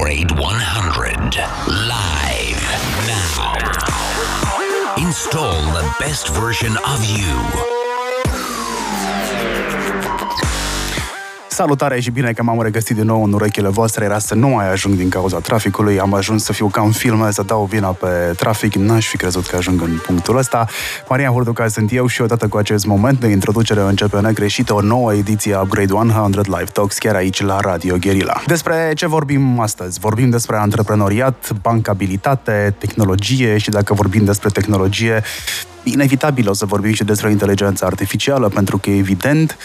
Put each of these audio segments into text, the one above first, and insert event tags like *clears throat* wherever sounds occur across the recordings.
Upgrade 100. Live now. Install the best version of you. Salutare și bine că m-am regăsit din nou în urechile voastre. Era să nu mai ajung din cauza traficului. Am ajuns să fiu ca în filme, să dau vina pe trafic. N-aș fi crezut că ajung în punctul ăsta. Maria Hurduca sunt eu și odată cu acest moment de introducere începe negreșită o nouă ediție a Upgrade 100 Live Talks chiar aici la Radio Guerilla. Despre ce vorbim astăzi? Vorbim despre antreprenoriat, bancabilitate, tehnologie și dacă vorbim despre tehnologie, inevitabil o să vorbim și despre inteligența artificială, pentru că evident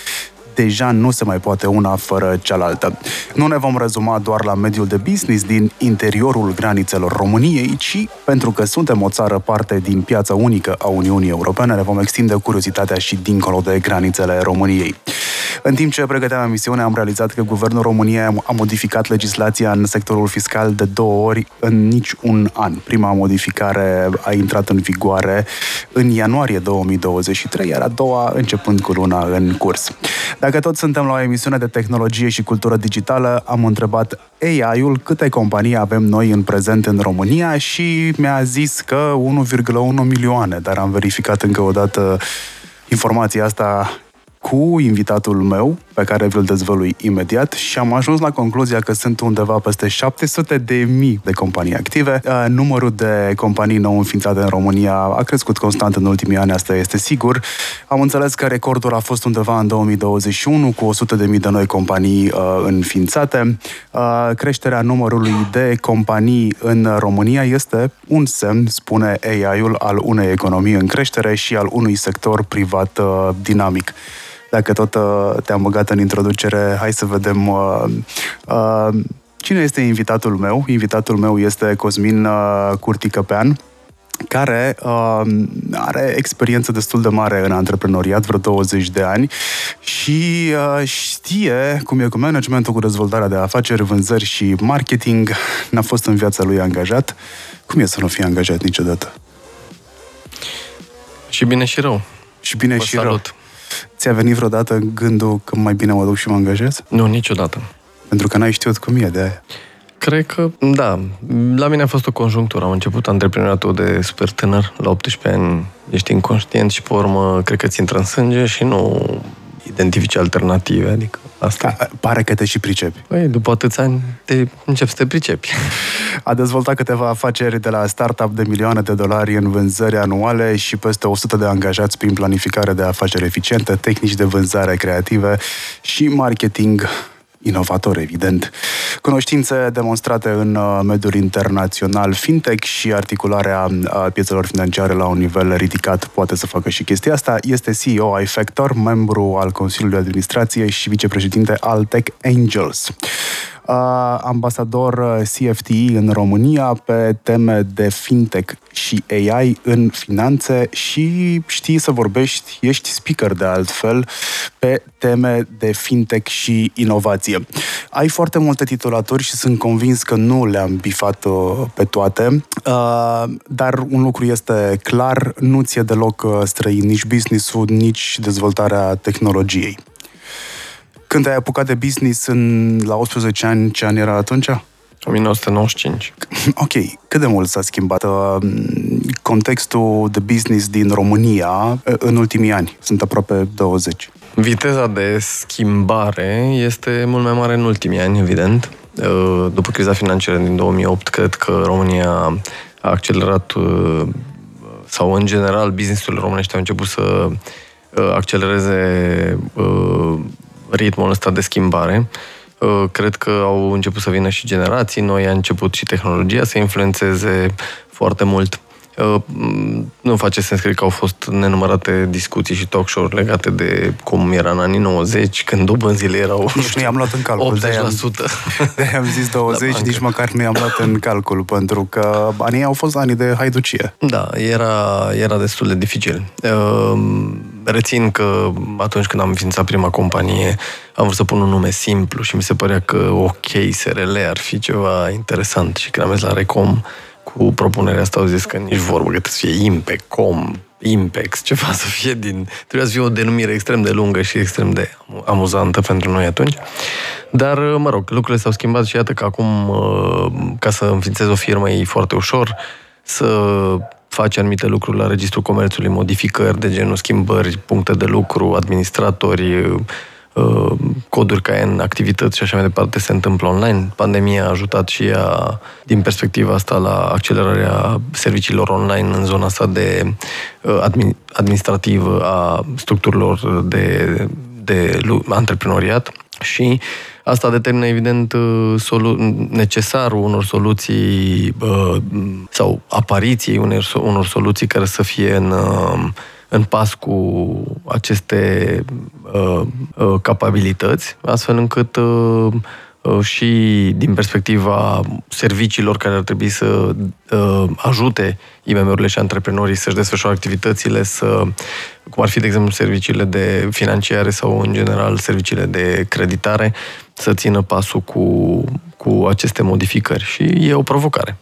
deja nu se mai poate una fără cealaltă. Nu ne vom rezuma doar la mediul de business din interiorul granițelor României, ci pentru că suntem o țară parte din piața unică a Uniunii Europene, ne vom extinde curiozitatea și dincolo de granițele României. În timp ce pregăteam emisiunea, am realizat că Guvernul României a modificat legislația în sectorul fiscal de două ori în nici un an. Prima modificare a intrat în vigoare în ianuarie 2023, iar a doua începând cu luna în curs. Dacă tot suntem la o emisiune de tehnologie și cultură digitală, am întrebat AI-ul câte companii avem noi în prezent în România și mi-a zis că 1,1 milioane, dar am verificat încă o dată informația asta cu invitatul meu, pe care vi-l dezvălui imediat și am ajuns la concluzia că sunt undeva peste 700 de mii de companii active. Uh, numărul de companii nou înființate în România a crescut constant în ultimii ani, asta este sigur. Am înțeles că recordul a fost undeva în 2021 cu 100 de mii de noi companii uh, înființate. Uh, creșterea numărului de companii în România este un semn, spune AI-ul, al unei economii în creștere și al unui sector privat uh, dinamic. Dacă tot uh, te-am băgat în introducere, hai să vedem uh, uh, cine este invitatul meu. Invitatul meu este Cosmin uh, Curticăpean, care uh, are experiență destul de mare în antreprenoriat, vreo 20 de ani și uh, știe cum e cu managementul, cu dezvoltarea de afaceri, vânzări și marketing. N-a fost în viața lui angajat. Cum e să nu fie angajat niciodată? Și bine și rău. Și bine Vă și salut. rău. Ți-a venit vreodată gândul că mai bine mă duc și mă angajez? Nu, niciodată. Pentru că n-ai știut cum e de aia. Cred că, da, la mine a fost o conjunctură. Am început antreprenoriatul de super tânăr, la 18 ani ești inconștient și pe urmă cred că ți intră în sânge și nu identifici alternative, adică asta. A, Pare că te și pricepi. Păi, după atâția ani te începi să te pricepi. A dezvoltat câteva afaceri de la startup de milioane de dolari în vânzări anuale și peste 100 de angajați prin planificare de afaceri eficiente, tehnici de vânzare creative și marketing inovator, evident. Cunoștințe demonstrate în uh, mediul internațional fintech și articularea uh, piețelor financiare la un nivel ridicat poate să facă și chestia asta. Este CEO iFactor, membru al Consiliului de Administrație și vicepreședinte al Tech Angels. Uh, ambasador uh, CFTI în România pe teme de fintech și AI în finanțe și știi să vorbești, ești speaker de altfel pe teme de fintech și inovație. Ai foarte multe titulaturi și sunt convins că nu le-am bifat uh, pe toate, uh, dar un lucru este clar, nu ți-e deloc uh, străin nici business-ul, nici dezvoltarea tehnologiei. Când ai apucat de business în, la 18 ani, ce an era atunci? 1995. *laughs* Ok, cât de mult s-a schimbat uh, contextul de business din România uh, în ultimii ani? Sunt aproape 20. Viteza de schimbare este mult mai mare în ultimii ani, evident. Uh, După criza financiară din 2008, cred că România a accelerat uh, sau în general businessurile românești au început să uh, accelereze uh, ritmul ăsta de schimbare. Uh, Cred că au început să vină și generații noi, a început și tehnologia să influențeze foarte mult. Uh, m, Nu face sens, cred că au fost nenumărate discuții și talk show-uri legate de cum era în anii 90, când dobânzile erau Nici nu i-am luat în calcul. 80%. de-aia am- De am zis 20, bancă. nici măcar nu i-am luat în calcul, pentru că anii au fost ani de haiducie. Da, era, era destul de dificil. Uh, Rețin că atunci când am înființat prima companie, am vrut să pun un nume simplu și mi se părea că OK, SRL ar fi ceva interesant. Și când am mers la Recom cu propunerea asta, au zis că nici vorbă, că trebuie să fie Impe, Com, Impex, ceva să fie din... Trebuia să fie o denumire extrem de lungă și extrem de amuzantă pentru noi atunci. Dar, mă rog, lucrurile s-au schimbat și iată că acum, uh, ca să înființezi o firmă, e foarte ușor să faci anumite lucruri la Registrul Comerțului, modificări de genul schimbări, puncte de lucru, administratori, uh, coduri ca în activități și așa mai departe se întâmplă online. Pandemia a ajutat și ea, din perspectiva asta, la accelerarea serviciilor online în zona asta de uh, administrativă a structurilor de, de antreprenoriat și Asta determină, evident, uh, solu- necesarul unor soluții uh, sau apariției unor, unor soluții care să fie în, uh, în pas cu aceste uh, uh, capabilități, astfel încât uh, și din perspectiva serviciilor care ar trebui să uh, ajute IMM-urile și antreprenorii să-și desfășoare activitățile, să, cum ar fi, de exemplu, serviciile de financiare sau, în general, serviciile de creditare, să țină pasul cu, cu aceste modificări. Și e o provocare.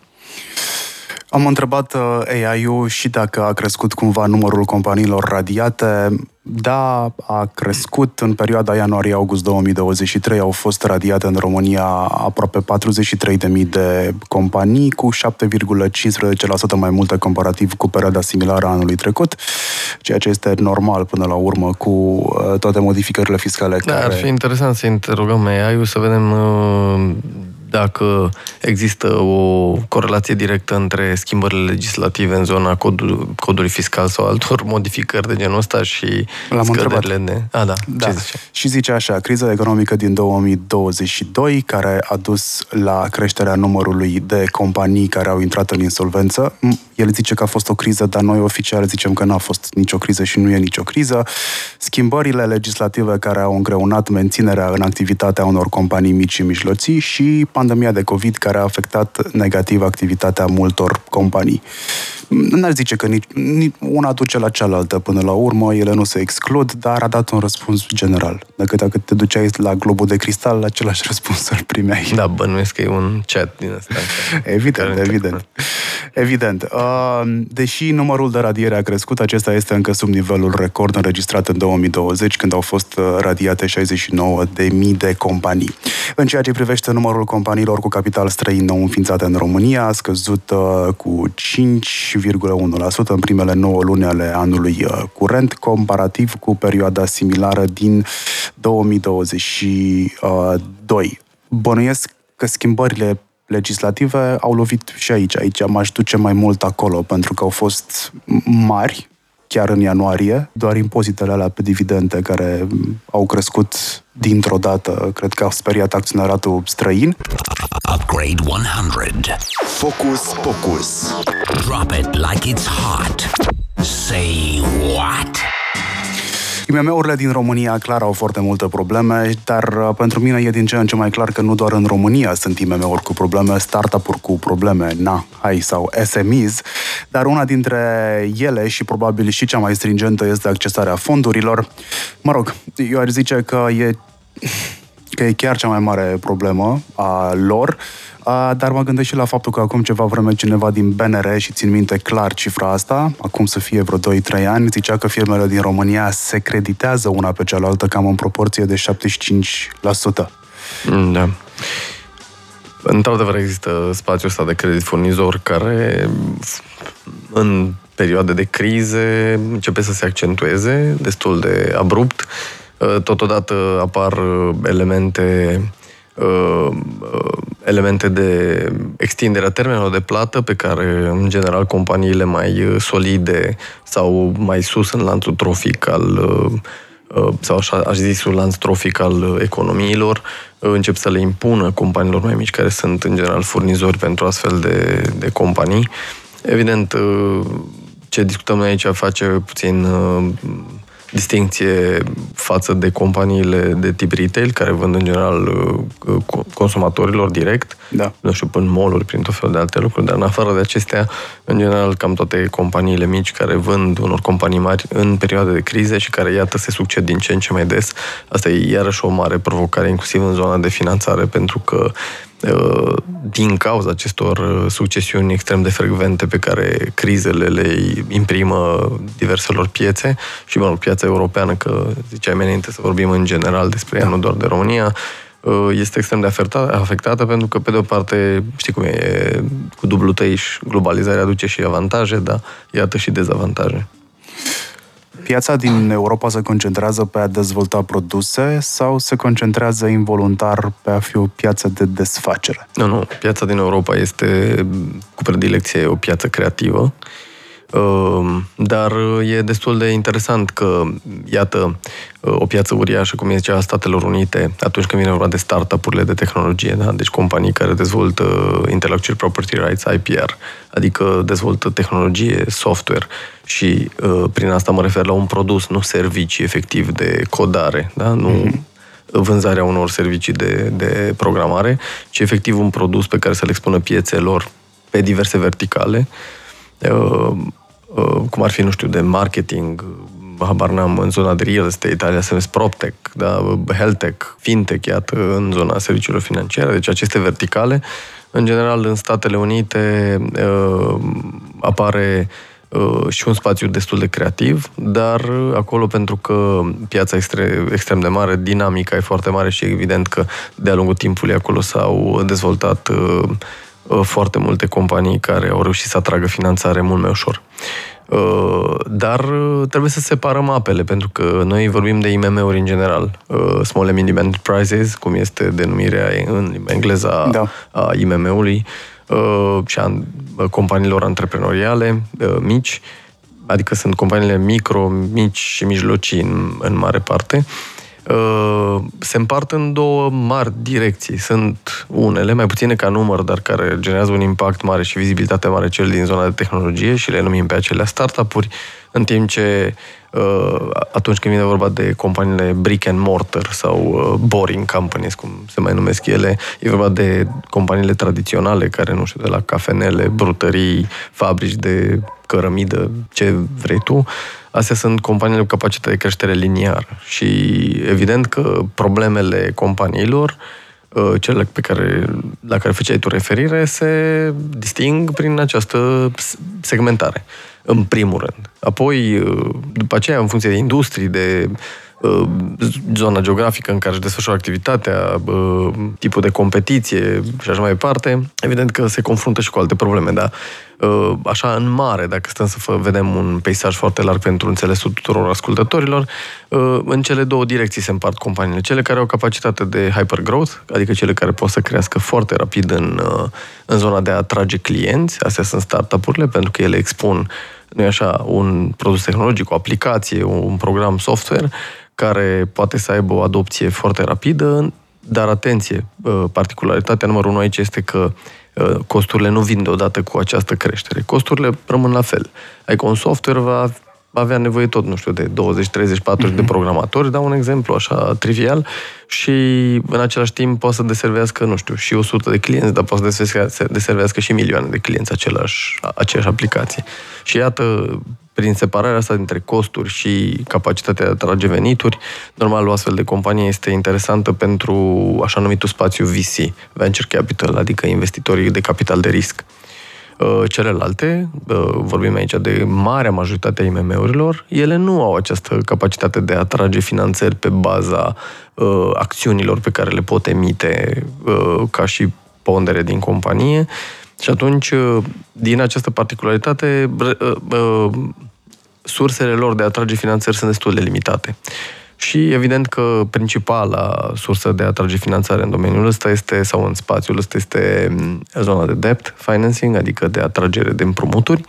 Am întrebat uh, AI-ul și dacă a crescut cumva numărul companiilor radiate. Da, a crescut. În perioada ianuarie-august 2023 au fost radiate în România aproape 43.000 de companii, cu 7,15% mai multe comparativ cu perioada similară a anului trecut, ceea ce este normal până la urmă cu uh, toate modificările fiscale da, care... Ar fi interesant să interogăm AI-ul să vedem uh dacă există o corelație directă între schimbările legislative în zona codului, codului fiscal sau altor *laughs* modificări de genul ăsta și L-am scăderile de... A, da. da. Ce zice? Și zice așa, criza economică din 2022, care a dus la creșterea numărului de companii care au intrat în insolvență. El zice că a fost o criză, dar noi oficial zicem că n-a fost nicio criză și nu e nicio criză. Schimbările legislative care au îngreunat menținerea în activitatea unor companii mici și mijloții și pandemia de COVID care a afectat negativ activitatea multor companii. N-ar zice că nici, nici una duce la cealaltă până la urmă, ele nu se exclud, dar a dat un răspuns general. Dacă, dacă te duceai la globul de cristal, același *laughs* răspuns îl primeai. Da, bănuiesc că e un chat din ăsta. *laughs* Evident, evident. Evident. Uh, deși numărul de radiere a crescut, acesta este încă sub nivelul record înregistrat în 2020, când au fost uh, radiate 69 de mii de companii. În ceea ce privește numărul companiilor cu capital străin nou înființate în România, a scăzut uh, cu 5 5,1% în primele 9 luni ale anului uh, curent, comparativ cu perioada similară din 2022. Bănuiesc că schimbările legislative au lovit și aici. Aici m-aș duce mai mult acolo, pentru că au fost mari, chiar în ianuarie, doar impozitele alea pe dividende care au crescut dintr-o dată, cred că au speriat acționeratul străin. Upgrade 100. Focus, focus. Drop it like it's hot. Say what? IMM-urile din România clar au foarte multe probleme, dar uh, pentru mine e din ce în ce mai clar că nu doar în România sunt IMM-uri cu probleme, startup-uri cu probleme, na, hai, sau SMEs, dar una dintre ele și probabil și cea mai stringentă este accesarea fondurilor. Mă rog, eu ar zice că e că e chiar cea mai mare problemă a lor, dar mă gândesc și la faptul că acum ceva vreme cineva din BNR, și țin minte clar cifra asta, acum să fie vreo 2-3 ani, zicea că firmele din România se creditează una pe cealaltă cam în proporție de 75%. Da. Într-adevăr există spațiul ăsta de credit furnizor care în perioade de crize începe să se accentueze destul de abrupt. Totodată apar elemente Uh, elemente de extindere a termenelor de plată pe care, în general, companiile mai solide sau mai sus în lanțul trofic al uh, sau așa aș zisul lanț trofic al economiilor, încep să le impună companiilor mai mici care sunt în general furnizori pentru astfel de, de companii. Evident, uh, ce discutăm noi aici face puțin distinție față de companiile de tip retail, care vând în general uh, consumatorilor direct, da. nu știu, până mall prin tot felul de alte lucruri, dar în afară de acestea, în general, cam toate companiile mici care vând unor companii mari în perioade de crize și care, iată, se succed din ce în ce mai des. Asta e iarăși o mare provocare, inclusiv în zona de finanțare, pentru că din cauza acestor succesiuni extrem de frecvente pe care crizele le imprimă diverselor piețe și, mă rog, piața europeană, că ziceai înainte să vorbim în general despre ea, nu doar de România, este extrem de afectată, afectată pentru că, pe de o parte, știi cum e, cu dublu tăiș, globalizarea aduce și avantaje, dar iată și dezavantaje. Piața din Europa se concentrează pe a dezvolta produse sau se concentrează involuntar pe a fi o piață de desfacere? Nu, nu. Piața din Europa este cu predilecție o piață creativă Ehm, dar e destul de interesant că, iată, o piață uriașă, cum e cea a Statelor Unite, atunci când vine vorba de startup-urile de tehnologie, da? deci companii care dezvoltă intellectual property rights, IPR, adică dezvoltă tehnologie, software și prin asta mă refer la un produs, nu servicii efectiv de codare, da? nu mm-hmm vânzarea unor servicii de, de programare, ci efectiv un produs pe care să-l expună piețelor pe diverse verticale. Ehm, Uh, cum ar fi, nu știu, de marketing, uh, habar n-am, în zona de real estate, alea se numesc PropTech, da, Healthtech, FinTech, iată, în zona serviciilor financiare, deci aceste verticale. În general, în Statele Unite uh, apare uh, și un spațiu destul de creativ, dar acolo pentru că piața este extrem de mare, dinamica e foarte mare și evident că de-a lungul timpului acolo s-au dezvoltat uh, Uh, foarte multe companii care au reușit să atragă finanțare mult mai ușor. Uh, dar uh, trebuie să separăm apele, pentru că noi vorbim de IMM-uri în general. Small and Medium Enterprises, cum este denumirea în engleza da. a IMM-ului și a companiilor antreprenoriale mici, adică sunt companiile micro, mici și mijlocii în, în mare parte. Uh, Uh, se împart în două mari direcții. Sunt unele, mai puține ca număr, dar care generează un impact mare și vizibilitate mare, cel din zona de tehnologie și le numim pe acelea startup-uri, în timp ce uh, atunci când vine vorba de companiile brick and mortar sau uh, boring companies, cum se mai numesc ele, e vorba de companiile tradiționale care, nu știu, de la cafenele, brutării, fabrici de cărămidă, ce vrei tu, Astea sunt companiile cu capacitate de creștere liniară și evident că problemele companiilor uh, cele pe care, la care făceai tu referire, se disting prin această segmentare, în primul rând. Apoi, uh, după aceea, în funcție de industrii, de uh, zona geografică în care își desfășoară activitatea, tipul de competiție și așa mai departe, evident că se confruntă și cu alte probleme, dar Uh, așa în mare, dacă stăm să vedem un peisaj foarte larg pentru înțelesul tuturor ascultătorilor, uh, în cele două direcții se împart companiile. Cele care au capacitate de hypergrowth, adică cele care pot să crească foarte rapid în, uh, în zona de a atrage clienți, astea sunt startup-urile, pentru că ele expun, nu așa, un produs tehnologic, o aplicație, un program software, care poate să aibă o adopție foarte rapidă, dar atenție, particularitatea numărul unu aici este că Uh, costurile nu vin deodată cu această creștere. Costurile rămân la fel. Adică un software va avea nevoie tot, nu știu, de 20, 30, 40 mm-hmm. de programatori, dau un exemplu așa trivial, și în același timp poate să deservească, nu știu, și 100 de clienți, dar poate să deservească și milioane de clienți același, aceeași aplicație. Și iată, prin separarea asta dintre costuri și capacitatea de a trage venituri, normal o astfel de companie este interesantă pentru așa numitul spațiu VC, Venture Capital, adică investitorii de capital de risc. Uh, celelalte, uh, vorbim aici de marea majoritate a IMM-urilor, ele nu au această capacitate de a atrage finanțări pe baza uh, acțiunilor pe care le pot emite ca și pondere din companie, și atunci, uh, din această particularitate, uh, uh, sursele lor de a atrage finanțări sunt destul de limitate. Și evident că principala sursă de a atrage finanțare în domeniul ăsta este, sau în spațiul ăsta este mm, zona de debt financing, adică de atragere de împrumuturi,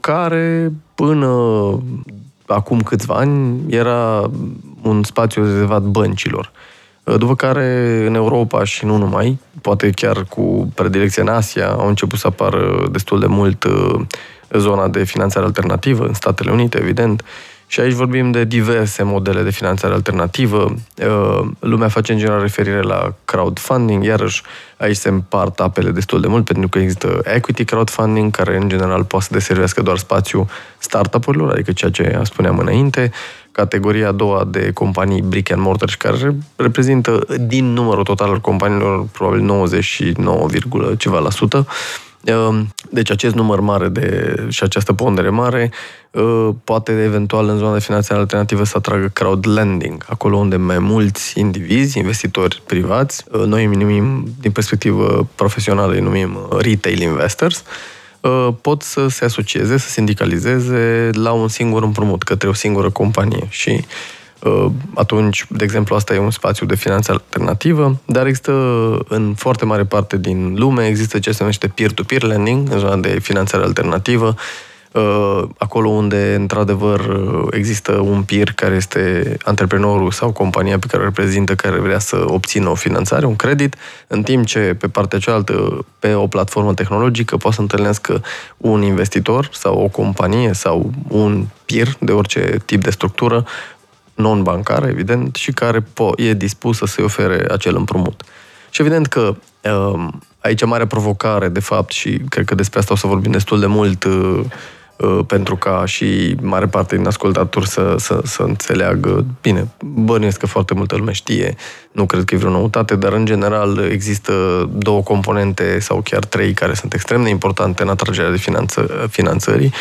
care până acum câțiva ani era un spațiu rezervat băncilor. După care în Europa și nu numai, poate chiar cu predilecție în Asia, au început să apară destul de mult uh, zona de finanțare alternativă, în Statele Unite, evident, Și aici vorbim de diverse modele de finanțare alternativă. Uh, lumea face în general referire la crowdfunding, iarăși aici se împart apele destul de mult pentru că există equity crowdfunding, care în general poate să deservească doar spațiu startup-urilor, adică ceea ce spuneam înainte, categoria a doua de companii brick and mortar, care reprezintă din numărul total al companiilor probabil 99, ceva la sută, Ehm, deci acest număr mare de, și această pondere mare ehm, poate eventual în zona de finanțare alternativă să atragă crowd lending, acolo unde mai mulți indivizi, investitori privați, ehm, noi îi numim, din perspectivă profesională, îi numim retail investors, pot să se asocieze, să sindicalizeze la un singur împrumut către o singură companie. Și Uh, atunci, de exemplu, asta e un spațiu de finanță alternativă, dar există în foarte mare parte din lume, există ce se numește peer-to-peer lending, în zona de finanțare alternativă, uh, acolo unde, într-adevăr, există un peer care este antreprenorul sau compania pe care o reprezintă, care vrea să obțină o finanțare, un credit, în timp ce, pe partea cealaltă, pe o platformă tehnologică, poate să întâlnească un investitor sau o companie sau un peer de orice tip de structură non-bancară, evident, și care po- e dispusă să-i ofere acel împrumut. Și evident că um, aici mare provocare, de fapt, și cred că despre asta o să vorbim destul de mult, uh, uh, pentru ca și mare parte din ascultatori să, să, să înțeleagă. Bine, bănuiesc că foarte multă lume știe, nu cred că e vreo noutate, dar în general există două componente sau chiar trei care sunt extrem de importante în atragerea de finanță, finanțării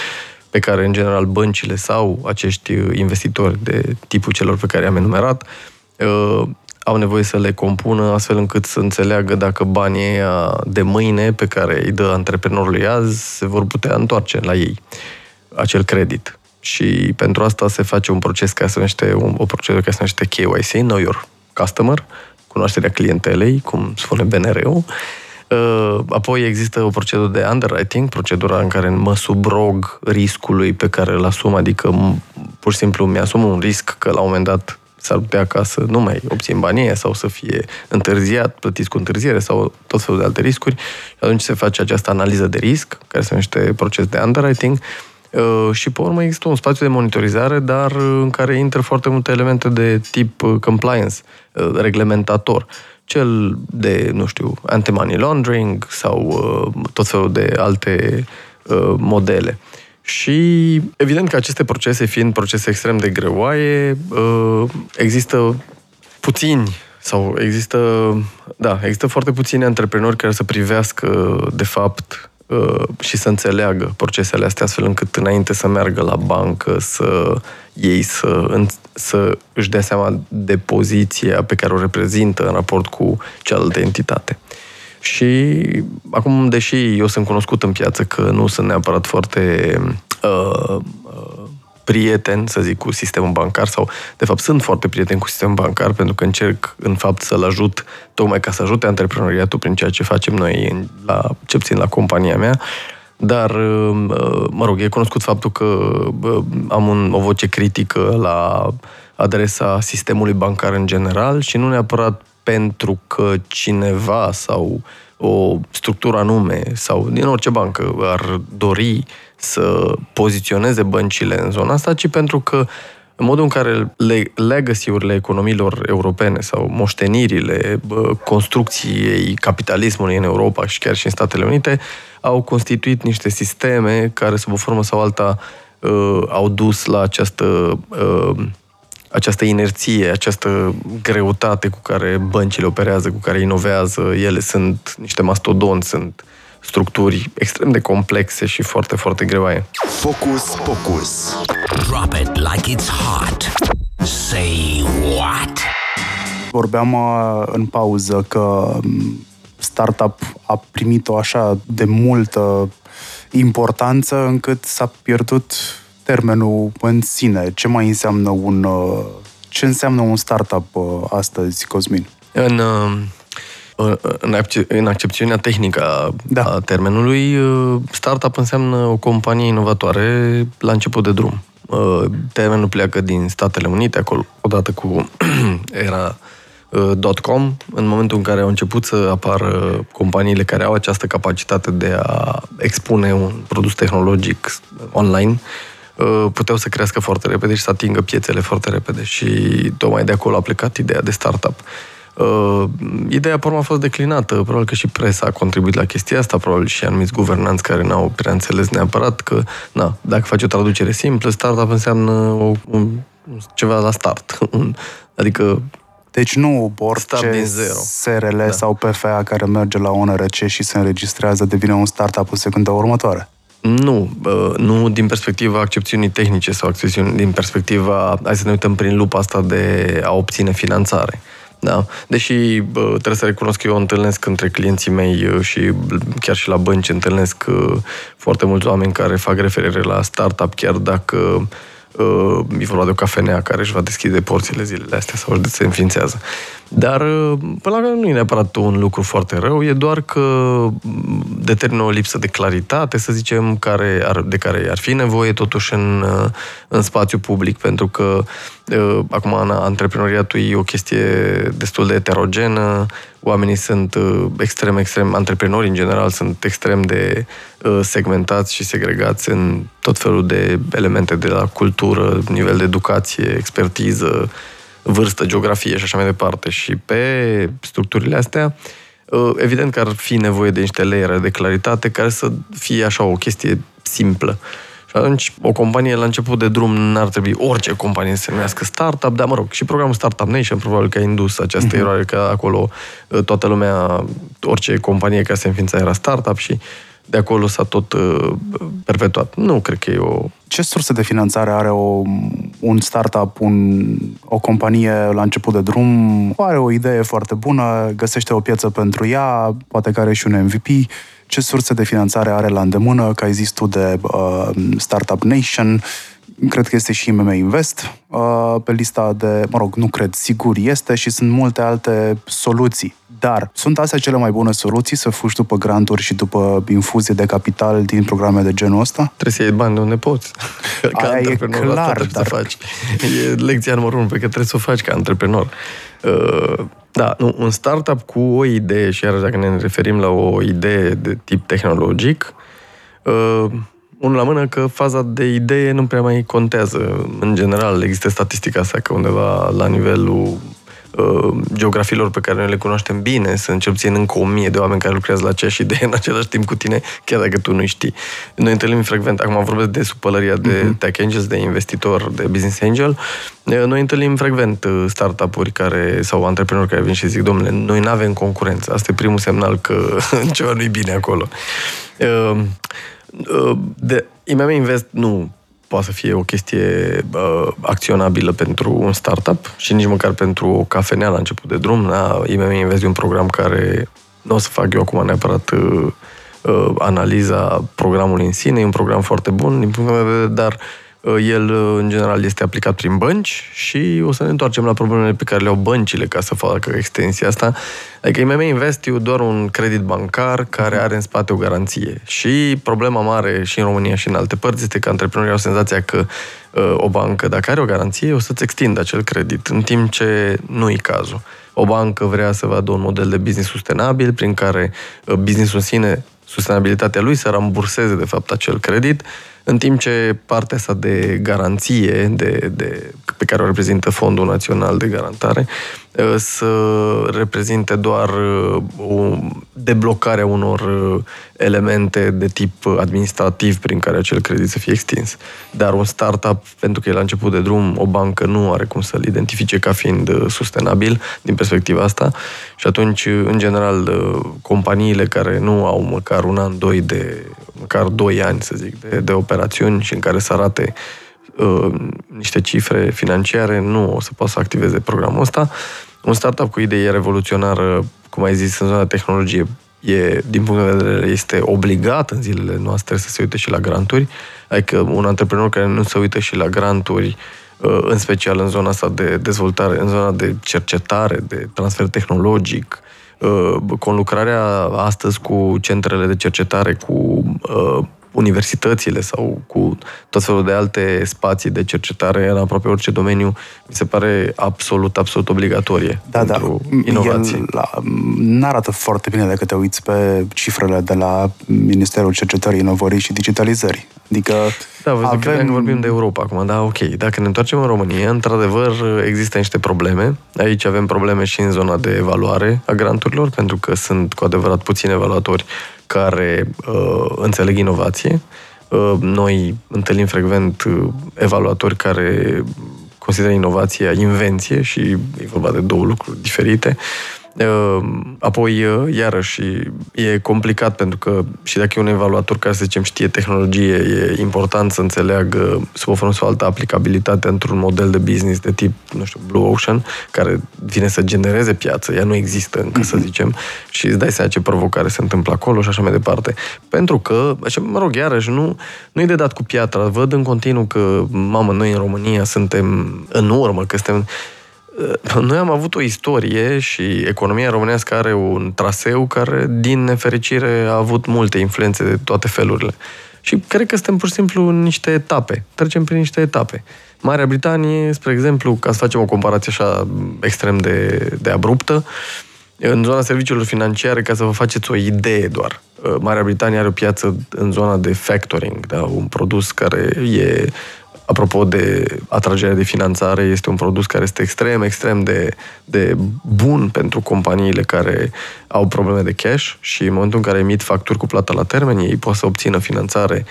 pe care, în general, băncile sau acești investitori de tipul celor pe care i-am enumerat uh, au nevoie să le compună astfel încât să înțeleagă dacă banii ăia de mâine pe care îi dă antreprenorului azi se vor putea întoarce la ei, acel credit. Și pentru asta se face un proces care se numește, o procedură care se numește KYC, Know Your Customer, cunoașterea clientelei, cum spune BNR-ul, Uh, apoi există o procedură de underwriting, procedura în care mă subrog riscului pe care îl asum, adică pur și simplu mi-asum un risc că la un moment dat s-ar putea ca să nu mai obțin banii sau să fie întârziat, plătiți cu întârziere sau tot felul de alte riscuri. Și atunci se face această analiză de risc, care se numește proces de underwriting, uh, și pe urmă există un spațiu de monitorizare, dar în care intră foarte multe elemente de tip uh, compliance, reglementator cel de, nu știu, anti-money laundering sau uh, tot felul de alte uh, modele. Și evident că aceste procese, fiind procese extrem de greoaie, uh, există puțini sau există, da, există foarte puțini antreprenori care să privească, de fapt, Uh, și să înțeleagă procesele astea astfel încât înainte să meargă la bancă să ei să, să își dea seama de poziția pe care o reprezintă în raport cu cealaltă entitate. Și acum, deși eu sunt cunoscut în piață că nu sunt neapărat foarte uh, uh, prieten, să zic, cu sistemul bancar sau, de fapt, sunt foarte prieten cu sistemul bancar pentru că încerc, în fapt, să-l ajut tocmai ca să ajute antreprenoriatul prin ceea ce facem noi, la, ce puțin la compania mea, dar, uh, mă rog, e cunoscut faptul că uh, am un, o voce critică la adresa sistemului bancar în general și nu neapărat pentru că cineva sau o structură anume sau din orice bancă ar dori să poziționeze băncile în zona asta, ci pentru că în modul în care le, legacy-urile economiilor europene sau moștenirile construcției capitalismului în Europa și chiar și în Statele Unite au constituit niște sisteme care, sub o formă sau alta, uh, au dus la această, uh, această inerție, această greutate cu care băncile operează, cu care inovează. Ele sunt niște mastodonți, sunt structuri extrem de complexe și foarte, foarte greoaie. Focus, focus. Drop it like it's hot. Say what? Vorbeam uh, în pauză că um, startup a primit-o așa de multă importanță încât s-a pierdut termenul în sine. Ce mai înseamnă un uh, ce înseamnă un startup uh, astăzi, Cosmin? În în, accep- în accepțiunea tehnică a, da. a termenului, uh, startup înseamnă o companie inovatoare la început de drum. Uh, termenul pleacă din Statele Unite, acolo, odată cu *clears throat* era uh, .com, în momentul în care au început să apară companiile care au această capacitate de a expune un produs tehnologic online, uh, puteau să crească foarte repede și să atingă piețele foarte repede și tocmai de acolo a plecat ideea de startup. Uh, ideea, pe urmă, a fost declinată. Probabil că și presa a contribuit la chestia asta, probabil și anumiți guvernanți care n-au prea înțeles neapărat că, na, dacă faci o traducere simplă, startup înseamnă o, un, ceva la start. *laughs* adică deci nu orice din zero. SRL da. sau PFA care merge la ONRC și se înregistrează devine un startup în secunda următoare. Nu, nu din perspectiva accepțiunii tehnice sau din perspectiva, hai să ne uităm prin lupa asta de a obține finanțare. Da. Deși bă, trebuie să recunosc că eu întâlnesc între clienții mei și chiar și la bănci întâlnesc foarte mulți oameni care fac referire la startup, chiar dacă uh, e vorba de o cafenea care își va deschide porțile zilele astea sau se înființează. Dar, uh, până la urmă, nu e neapărat un lucru foarte rău, e doar că determină o lipsă de claritate, să zicem, care ar, de care ar fi nevoie totuși în, uh, în spațiu public, pentru că uh, acum antreprenoriatul e o chestie destul de heterogenă, oamenii sunt extrem, extrem, antreprenorii în general sunt extrem de segmentați și segregați în tot felul de elemente de la cultură, nivel de educație, expertiză, vârstă, geografie și așa mai departe. Și pe structurile astea, uh, evident că ar fi nevoie de niște layere de claritate care să fie așa o chestie simplă. Și atunci, o companie la început de drum n-ar trebui orice companie să se numească startup, dar mă rog, și programul Startup Nation probabil că a indus această uh-huh. eroare, că acolo uh, toată lumea, orice companie care se înființa era startup și de acolo s-a tot uh, perpetuat. Nu cred că e o... Ce sursă de finanțare are o, un startup, un, o companie la început de drum? Are o idee foarte bună, găsește o piață pentru ea, poate că are și un MVP. Ce surse de finanțare are la îndemână? Că ai zis tu de uh, Startup Nation, cred că este și IMM Invest uh, pe lista de, mă rog, nu cred, sigur este și sunt multe alte soluții dar sunt astea cele mai bune soluții să fugi după granturi și după infuzie de capital din programe de genul ăsta? Trebuie să iei bani de unde poți. *laughs* Ca Aia e clar, dar... să faci. E lecția numărul unu pe care trebuie să o faci ca antreprenor. Uh, da, nu, un startup cu o idee, și iar dacă ne referim la o idee de tip tehnologic, uh, unul la mână că faza de idee nu prea mai contează. În general, există statistica asta că undeva la nivelul Uh, geografilor pe care noi le cunoaștem bine, sunt cel puțin încă o mie de oameni care lucrează la aceeași idee în același timp cu tine, chiar dacă tu nu știi. Noi întâlnim frecvent, acum vorbesc de supălăria de uh-huh. tech angels, de investitor, de business angel, uh, noi întâlnim frecvent uh, startup-uri care, sau antreprenori care vin și zic, domnule, noi nu avem concurență. Asta e primul semnal că *laughs* ceva nu e bine acolo. De, IMM Invest nu poate să fie o chestie uh, acționabilă pentru un startup și nici măcar pentru o cafenea la început de drum. Da? IMM Invest e un program care nu o să fac eu acum neapărat uh, uh, analiza programului în sine. E un program foarte bun din punct de vedere, dar uh, Uh, el, uh, în general, este aplicat prin bănci și o să ne întoarcem la problemele pe care le au băncile ca să facă extensia asta. Adică IMM Invest e doar un credit bancar care are în spate o garanție. Și problema mare și în România și în alte părți este că antreprenorii au senzația că uh, o bancă, dacă are o garanție, o să-ți extindă acel credit, în timp ce nu e cazul. O bancă vrea să vadă un model de business sustenabil prin care businessul în sine, sustenabilitatea lui să ramburseze de fapt acel credit în timp ce partea asta de garanție de, de, pe care o reprezintă Fondul Național de Garantare uh, să reprezinte doar uh, o deblocare a unor uh, elemente de tip administrativ prin care acel credit să fie extins. Dar un startup, pentru că e la început de drum, o bancă nu are cum să-l identifice ca fiind sustenabil din perspectiva asta și atunci, în general, companiile care nu au măcar un an, doi de măcar 2 ani, să zic, de, de operațiuni și în care să arate uh, niște cifre financiare, nu o să poată să activeze programul ăsta. Un startup cu idee revoluționară, cum ai zis, în zona tehnologie, e, din punct de vedere, este obligat în zilele noastre să se uite și la granturi. Adică un antreprenor care nu se uită și la granturi, uh, în special în zona asta de dezvoltare, în zona de cercetare, de transfer tehnologic, Uh, conlucrarea astăzi cu centrele de cercetare, cu uh, universitățile sau cu tot felul de alte spații de cercetare în aproape orice domeniu, mi se pare absolut, absolut obligatorie da, da. pentru da. inovație. Nu arată foarte bine dacă te uiți pe cifrele de la Ministerul Cercetării, Inovării și Digitalizării. Adică da, vă zic avem... că vorbim de Europa acum, da, ok. Dacă ne întoarcem în România, într-adăvăr există niște probleme. Aici avem probleme și în zona de evaluare a granturilor, pentru că sunt cu adevărat puțini evaluatori care uh, înțeleg inovație. Uh, noi întâlnim frecvent uh, evaluatori care consideră inovația invenție și e vorba de două lucruri diferite. Ehm, apoi, iarăși, e complicat pentru că și dacă e un evaluator care, să zicem, știe tehnologie, e important să înțeleagă sub o formă sau altă aplicabilitate într-un model de business de tip, nu știu, Blue Ocean, care vine să genereze piață. Ea nu există încă, să mhm. zicem, și îți dai seama ce provocare se întâmplă acolo și așa mai departe. Pentru că, așa, mă rog, iarăși, nu, nu e de dat cu piatra. Văd în continuu că, mamă, noi în România suntem în urmă, că suntem noi am avut o istorie și economia românească are un traseu care, din nefericire, a avut multe influențe de toate felurile. Și cred că suntem pur și simplu în niște etape. Trecem prin niște etape. Marea Britanie, spre exemplu, ca să facem o comparație așa extrem de, de abruptă, în zona serviciilor financiare, ca să vă faceți o idee doar. Marea Britanie are o piață în zona de factoring, da? un produs care e apropo de atragerea de finanțare, este un produs care este extrem, extrem de, de bun pentru companiile care au probleme de cash și în momentul în care emit facturi cu plată la termen, ei pot să obțină finanțare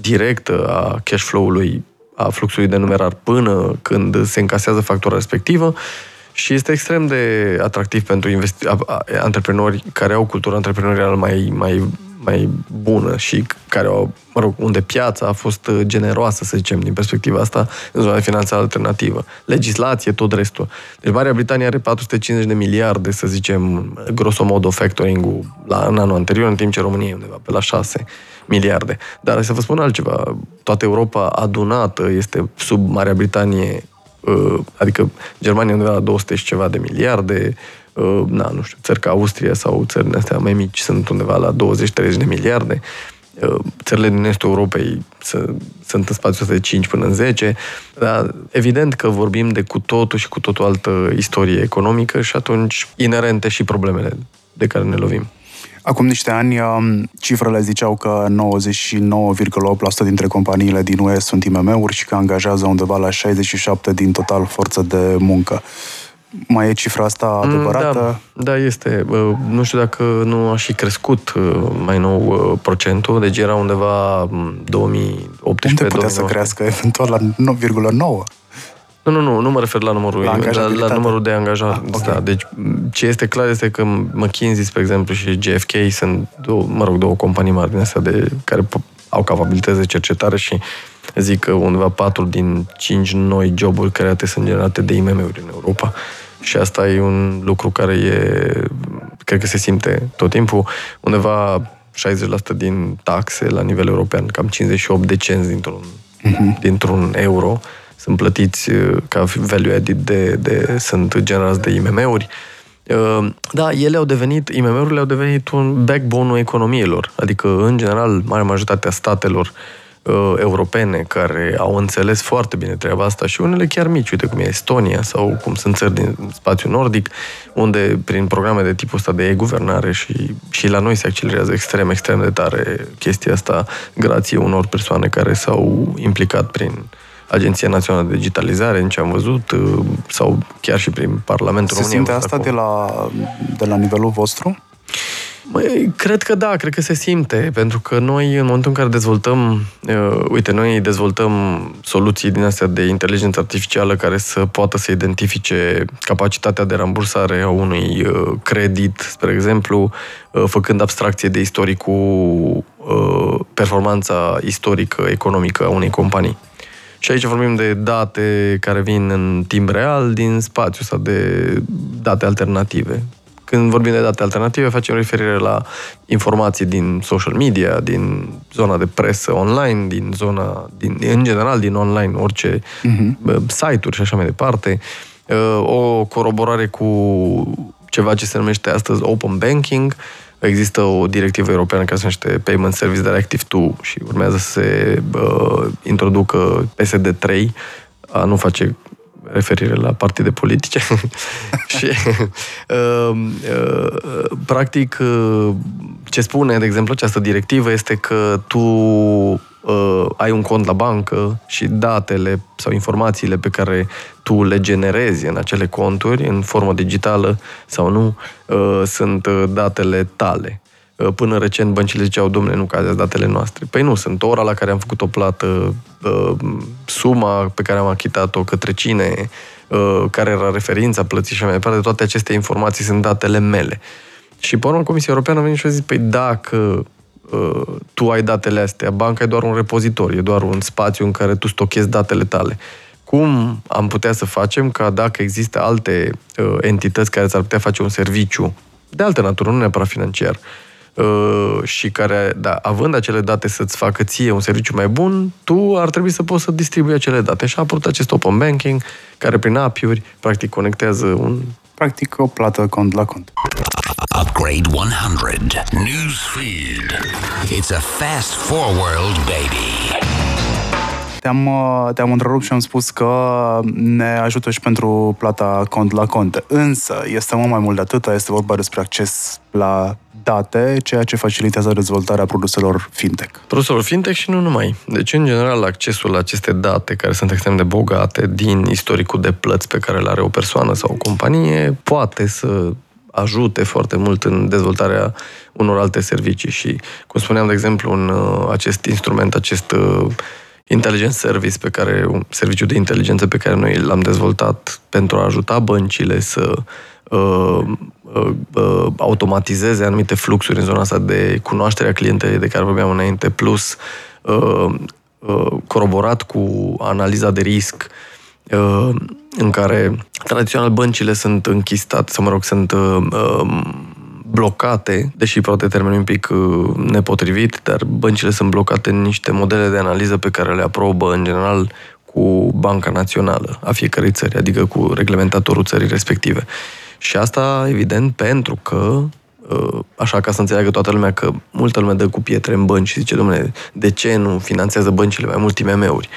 directă a cash flow-ului, a fluxului de numerar până când se încasează factura respectivă și este extrem de atractiv pentru investi- antreprenori care au cultura antreprenorială mai, mai mai bună și care au, mă rog, unde piața a fost uh, generoasă, să zicem, din perspectiva asta, în zona de finanță alternativă. Legislație, tot restul. Deci Marea Britanie are 450 de miliarde, să zicem, grosomodo factoring-ul la, în anul anterior, în timp ce România e undeva pe la 6 miliarde. Dar să vă spun altceva, toată Europa adunată este sub Marea Britanie, uh, adică Germania undeva la 200 și ceva de miliarde, Uh, na, nu știu, țări ca Austria sau țările astea mai mici sunt undeva la 20-30 de miliarde. Uh, țările din estul Europei sunt în spațiul de 5 până în 10, dar evident că vorbim de cu totul și cu totul altă istorie economică și atunci inerente și problemele de care ne lovim. Acum niște ani, um, cifrele ziceau că 99,8% dintre companiile din UE sunt IMM-uri și că angajează undeva la 67 din total forță de muncă. Mai e cifra asta mm, adevărată? Da, da, este. Nu știu dacă nu a și crescut uh, mai nou uh, procentul, deci era undeva 2018 Unde putea să crească *laughs* eventual la 9,9? Nu, nu, nu, nu mă refer la numărul, la, la, la numărul de angajați. Ah, okay. da. Deci ce este clar este că McKinsey, spre exemplu, și GFK sunt, două, mă rog, două companii mari din astea de, care au capabilități de cercetare și zic că undeva 4 din 5 noi joburi create sunt generate de IMM-uri în Europa. Și asta e un lucru care e, cred că se simte tot timpul. Undeva 60% din taxe la nivel european, cam 58 de cenți dintr-un, uh-huh. dintr-un euro, sunt plătiți uh, ca value added de, de sunt generați de IMM-uri. Uh, da, ele au devenit, IMM-urile au devenit un backbone-ul economiilor. Adică, în general, marea majoritatea statelor uh, uh, europene care au înțeles foarte bine treaba asta și unele chiar mici, uite cum e Estonia sau cum sunt țări din spațiul nordic, unde prin programe de tipul ăsta de e-guvernare și, și la noi se accelerează extrem, extrem de tare chestia asta grație unor persoane care s-au implicat prin Agenția Națională de Digitalizare, în ce am văzut, uh, sau chiar și prin Parlamentul Se României. Se simte asta de la, de la nivelul vostru? Măi, cred că da, cred că se simte, pentru că noi, în momentul în care dezvoltăm, uh, uite, noi dezvoltăm soluții din astea de inteligență artificială care să poată să identifice capacitatea de rambursare a unui uh, credit, spre exemplu, uh, făcând abstracție de istoricul, uh, performanța istorică, economică a unei companii. Și aici vorbim de date care vin în timp real din spațiu sau de date alternative. Când vorbim de date alternative, facem referire la informații din social media, din zona de presă online, din zona, din, în general, din online, orice uh-huh. site-uri și așa mai departe. Uh, o coroborare cu ceva ce se numește astăzi Open Banking. Există o directivă europeană care se numește Payment Service Directive 2 și urmează să se uh, introducă PSD3 a nu face referire la partide politice *laughs* și uh, uh, practic uh, ce spune, de exemplu, această directivă este că tu uh, ai un cont la bancă și datele sau informațiile pe care tu le generezi în acele conturi, în formă digitală sau nu, uh, sunt uh, datele tale. Uh, până recent băncile ziceau, domnule, nu că datele noastre. Păi nu, sunt ora la care am făcut o plată, uh, suma pe care am achitat-o către cine, uh, care era referința plății și mai departe, toate aceste informații sunt datele mele. Și pe urmă Comisia Europeană a venit și a zis, păi dacă uh, tu ai datele astea, banca e doar un repozitor, e doar un spațiu în care tu stochezi datele tale. Cum am putea să facem ca dacă există alte uh, entități care ți-ar putea face un serviciu de altă natură, nu neapărat financiar, uh, și care, da, având acele date să-ți facă ție un serviciu mai bun, tu ar trebui să poți să distribui acele date. Și a apărut acest open banking, care prin API-uri, practic, conectează un... Practic o plată cont la cont. Upgrade 100. Newsfeed. It's a fast forward, baby. Te-am, uh, te-am întrerupt și am spus că ne ajută și pentru plata cont la cont. Însă, este mult mai mult de atât, este vorba despre acces la date, ceea ce facilitează dezvoltarea produselor fintech. Produselor fintech și nu numai. Deci, în general, accesul la aceste date, care sunt extrem de bogate din istoricul de plăți pe care le are o persoană sau o companie, poate să ajute foarte mult în dezvoltarea unor alte servicii și, cum spuneam, de exemplu, în uh, acest instrument, acest uh, Intelligence Service pe care, un serviciu de inteligență pe care noi l-am dezvoltat pentru a ajuta băncile să uh, uh, uh, automatizeze anumite fluxuri în zona asta de cunoașterea clientei de care vorbeam înainte, plus uh, uh, coroborat cu analiza de risc, uh, în care tradițional băncile sunt închistate, sau mă rog, sunt uh, um, blocate, deși poate termenul un pic uh, nepotrivit, dar băncile sunt blocate în niște modele de analiză pe care le aprobă în general cu Banca Națională a fiecărei țări, adică cu reglementatorul țării respective. Și asta, evident, pentru că uh, așa ca să înțeleagă toată lumea că multă lume dă cu pietre în bănci și zice, domnule, de ce nu finanțează băncile mai mult IMM-uri?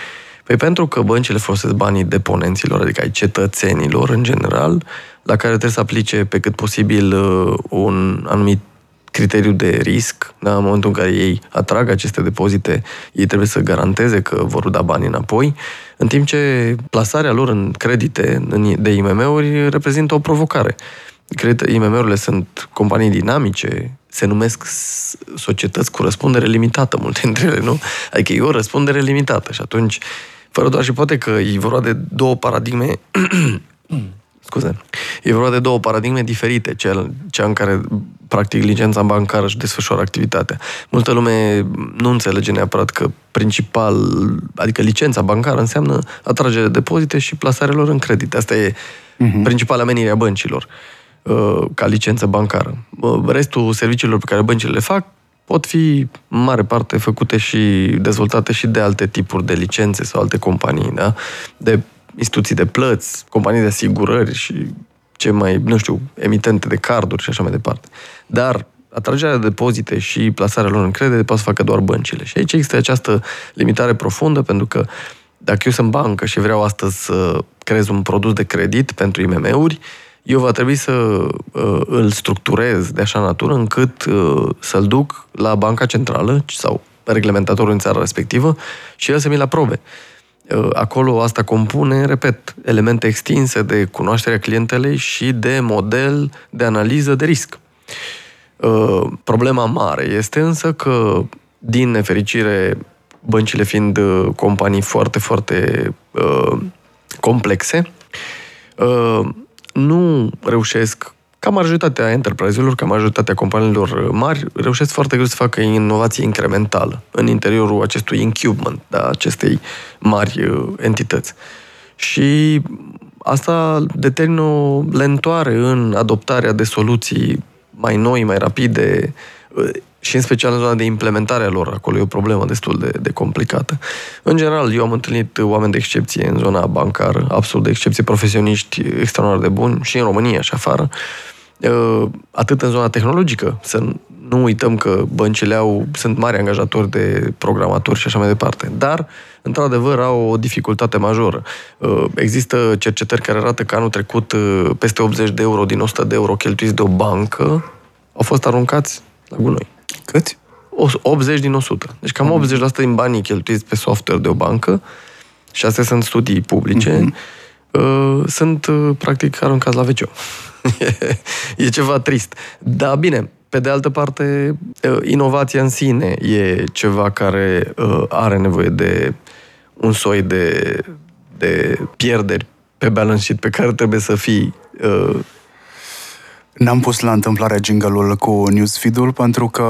Păi pentru că băncile folosesc banii deponenților, adică ai cetățenilor în general, la care trebuie să aplice pe cât posibil uh, un anumit criteriu de risc, da? în momentul în care ei atrag aceste depozite, ei trebuie să garanteze că vor da bani înapoi, în timp ce plasarea lor în credite de IMM-uri reprezintă o provocare. Cred IMM-urile sunt companii dinamice, se numesc societăți cu răspundere limitată, *laughs* multe dintre ele, nu? Adică e o răspundere limitată și atunci, fără doar și poate că e vorba de două paradigme *clears throat* scuze, e vorba de două paradigme diferite, cea, cea în care practic licența bancară își desfășoară activitatea. Multă lume nu înțelege neapărat că principal, adică licența bancară înseamnă atragerea de depozite și plasarea lor în credit. Asta e uh-huh. principala menire a băncilor uh, ca licență bancară. Uh, restul serviciilor pe care băncile le fac pot fi în mare parte făcute și dezvoltate și de alte tipuri de licențe sau alte companii, da? de instituții de plăți, companii de asigurări și ce mai, nu știu, emitente de carduri și așa mai departe. Dar atragerea de depozite și plasarea lor în credite poate să facă doar băncile. Și aici există această limitare profundă, pentru că dacă eu sunt bancă și vreau astăzi să creez un produs de credit pentru IMM-uri, eu va trebui să uh, îl structurez de așa natură încât uh, să-l duc la banca centrală sau reglementatorul în țara respectivă și el să mi-l aprobe. Uh, acolo asta compune, repet, elemente extinse de cunoașterea clientelei și de model de analiză de risc. Uh, problema mare este însă că, din nefericire, băncile fiind uh, companii foarte, foarte complexe, nu reușesc ca majoritatea enterprise-urilor, ca majoritatea companiilor mari, reușesc foarte greu să facă inovație incrementală în interiorul acestui incubement, da, acestei mari uh, entități. Și asta determină o lentoare în adoptarea de soluții mai noi, mai rapide uh, și în special în zona de implementare a lor. Acolo e o problemă destul de, de complicată. În general, eu am întâlnit oameni de excepție în zona bancară, absolut de excepție, profesioniști extraordinar de buni și în România și afară, uh, atât în zona tehnologică, să nu uităm că băncile au, sunt mari angajatori de programatori și așa mai departe. Dar, într-adevăr, au o dificultate majoră. Uh, există cercetări care arată că anul trecut uh, peste 80 de euro din 100 de euro cheltuiți de o bancă au fost aruncați la gunoi. Cât? 80 din 100. Deci cam 80% din banii cheltuiți pe software de o bancă, și astea sunt studii publice, mm-hmm. sunt practic aruncați la wc *laughs* e ceva trist. Dar bine, pe de altă parte, inovația în sine e ceva care are nevoie de un soi de, de pierderi pe balance sheet pe care trebuie să fii N-am pus la întâmplare jingle-ul cu newsfeed-ul pentru că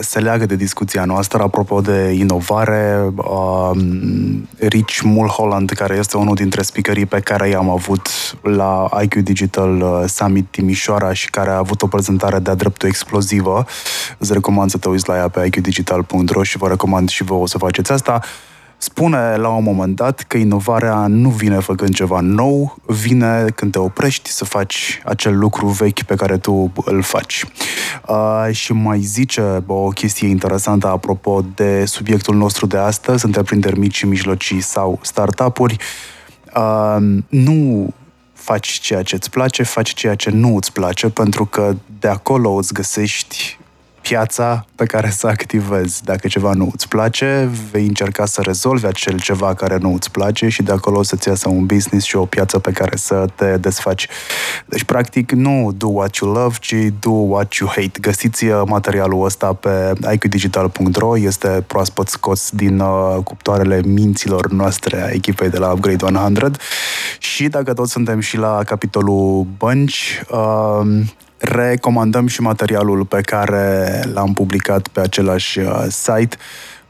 se leagă de discuția noastră apropo de inovare. Um, Rich Mulholland, care este unul dintre speakerii pe care i-am avut la IQ Digital uh, Summit Timișoara și care a avut o prezentare de-a dreptul explozivă. Îți recomand să te uiți la ea pe iqdigital.ro și vă recomand și vouă să faceți asta spune la un moment dat că inovarea nu vine făcând ceva nou, vine când te oprești să faci acel lucru vechi pe care tu îl faci. Uh, și mai zice bă, o chestie interesantă apropo de subiectul nostru de astăzi, întreprinderi mici și mijlocii sau startup-uri. Uh, nu faci ceea ce îți place, faci ceea ce nu îți place, pentru că de acolo îți găsești piața pe care să activezi. Dacă ceva nu îți place, vei încerca să rezolvi acel ceva care nu îți place și de acolo să-ți iasă un business și o piață pe care să te desfaci. Deci, practic, nu do what you love, ci do what you hate. Găsiți uh, materialul ăsta pe iqdigital.ro, este proaspăt scos din uh, cuptoarele minților noastre a echipei de la Upgrade 100 și dacă tot suntem și la capitolul bănci, uh, recomandăm și materialul pe care l-am publicat pe același uh, site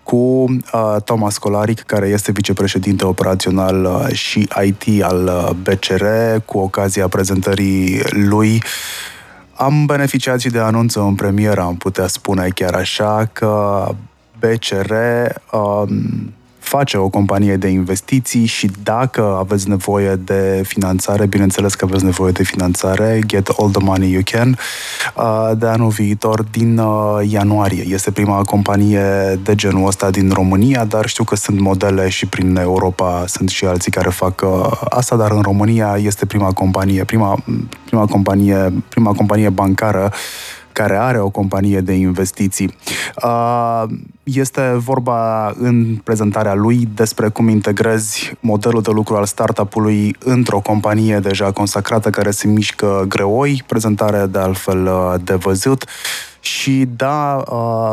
cu uh, Thomas Colaric, care este vicepreședinte operațional uh, și IT al uh, BCR, cu ocazia prezentării lui. Am beneficiat și de anunță în premieră, am putea spune chiar așa, că BCR uh, face o companie de investiții și dacă aveți nevoie de finanțare, bineînțeles că aveți nevoie de finanțare, get all the money you can, uh, de anul viitor din uh, ianuarie. Este prima companie de genul ăsta din România, dar știu că sunt modele și prin Europa sunt și alții care fac uh, asta, dar în România este prima companie, prima, prima companie, prima companie bancară care are o companie de investiții. Este vorba în prezentarea lui despre cum integrezi modelul de lucru al startup-ului într-o companie deja consacrată care se mișcă greoi, prezentare de altfel de văzut și da, uh,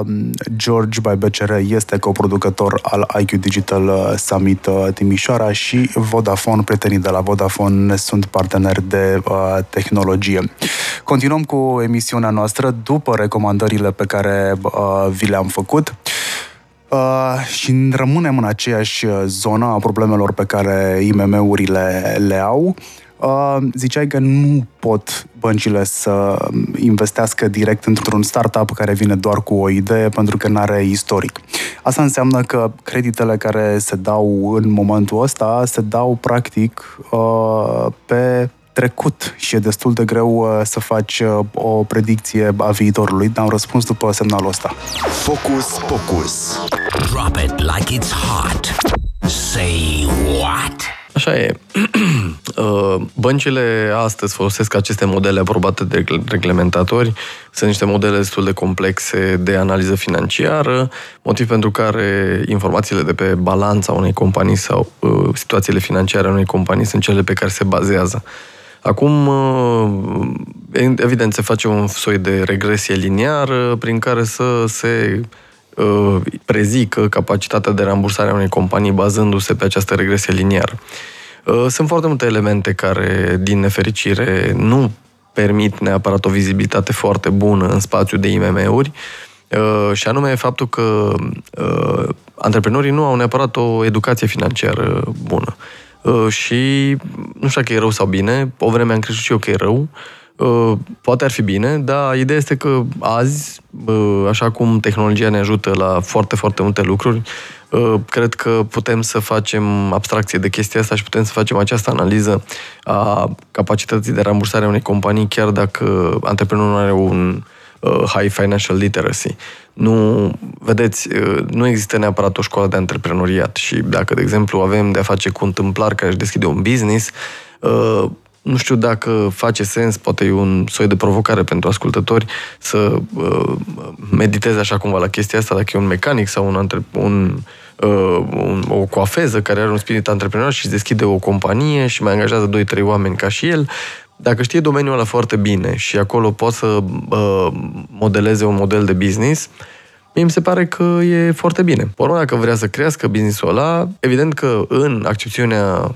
George by BCR este coproducător al IQ Digital uh, Summit uh, Timișoara și Vodafone, prietenii de la Vodafone sunt parteneri de uh, tehnologie. Continuăm cu emisiunea noastră după recomandările pe care uh, vi le-am făcut. Uh, și rămânem în aceeași zonă a problemelor pe care IMM-urile le au. Uh, ziceai că nu pot băncile să investească direct într-un startup care vine doar cu o idee pentru că nu are istoric. Asta înseamnă că creditele care se dau în momentul ăsta se dau practic uh, pe trecut și e destul de greu uh, să faci uh, o predicție a viitorului, dar am răspuns după semnalul ăsta. Focus, focus. Drop it like it's hot. Say what? Așa e. *clears throat* Uh, băncile astăzi folosesc aceste modele aprobate de reglementatori. Sunt niște modele destul de complexe de analiză financiară, motiv pentru care informațiile de pe balanța unei companii sau uh, situațiile financiare a unei companii sunt cele pe care se bazează. Acum, uh, evident, se face un soi de regresie liniară prin care să se Uh, prezică capacitatea de rambursare a unei companii bazându-se pe această regresie liniară. Uh, sunt foarte multe elemente care, din nefericire, nu permit neapărat o vizibilitate foarte bună în spațiul de IMM-uri, uh, și anume faptul că antreprenorii nu au neapărat o educație financiară bună. Și nu știu dacă e rău sau bine, o vreme am crezut și eu că e rău, Uh, poate ar fi bine, dar ideea este că azi, uh, așa cum tehnologia ne ajută la foarte, foarte multe lucruri, uh, cred că putem să facem abstracție de chestia asta și putem să facem această analiză a capacității de rambursare a unei companii, chiar dacă antreprenorul nu are un high financial literacy. Nu, vedeți, nu există neapărat o școală de antreprenoriat și dacă, de exemplu, avem de a face cu un tâmplar care își deschide un business, Nu știu dacă face sens, poate e un soi de provocare pentru ascultători să uh, mediteze așa cumva la chestia asta, dacă e un mecanic sau un, antre- un, uh, un, o coafeză care are un spirit antreprenor și își deschide o companie și mai angajează 2-3 oameni ca și el, dacă știe domeniul ăla foarte bine și acolo poate să uh, modeleze un model de business, mie mi se pare că e foarte bine. Pe urmă, dacă vrea să crească businessul ăla, evident că în accepțiunea uh,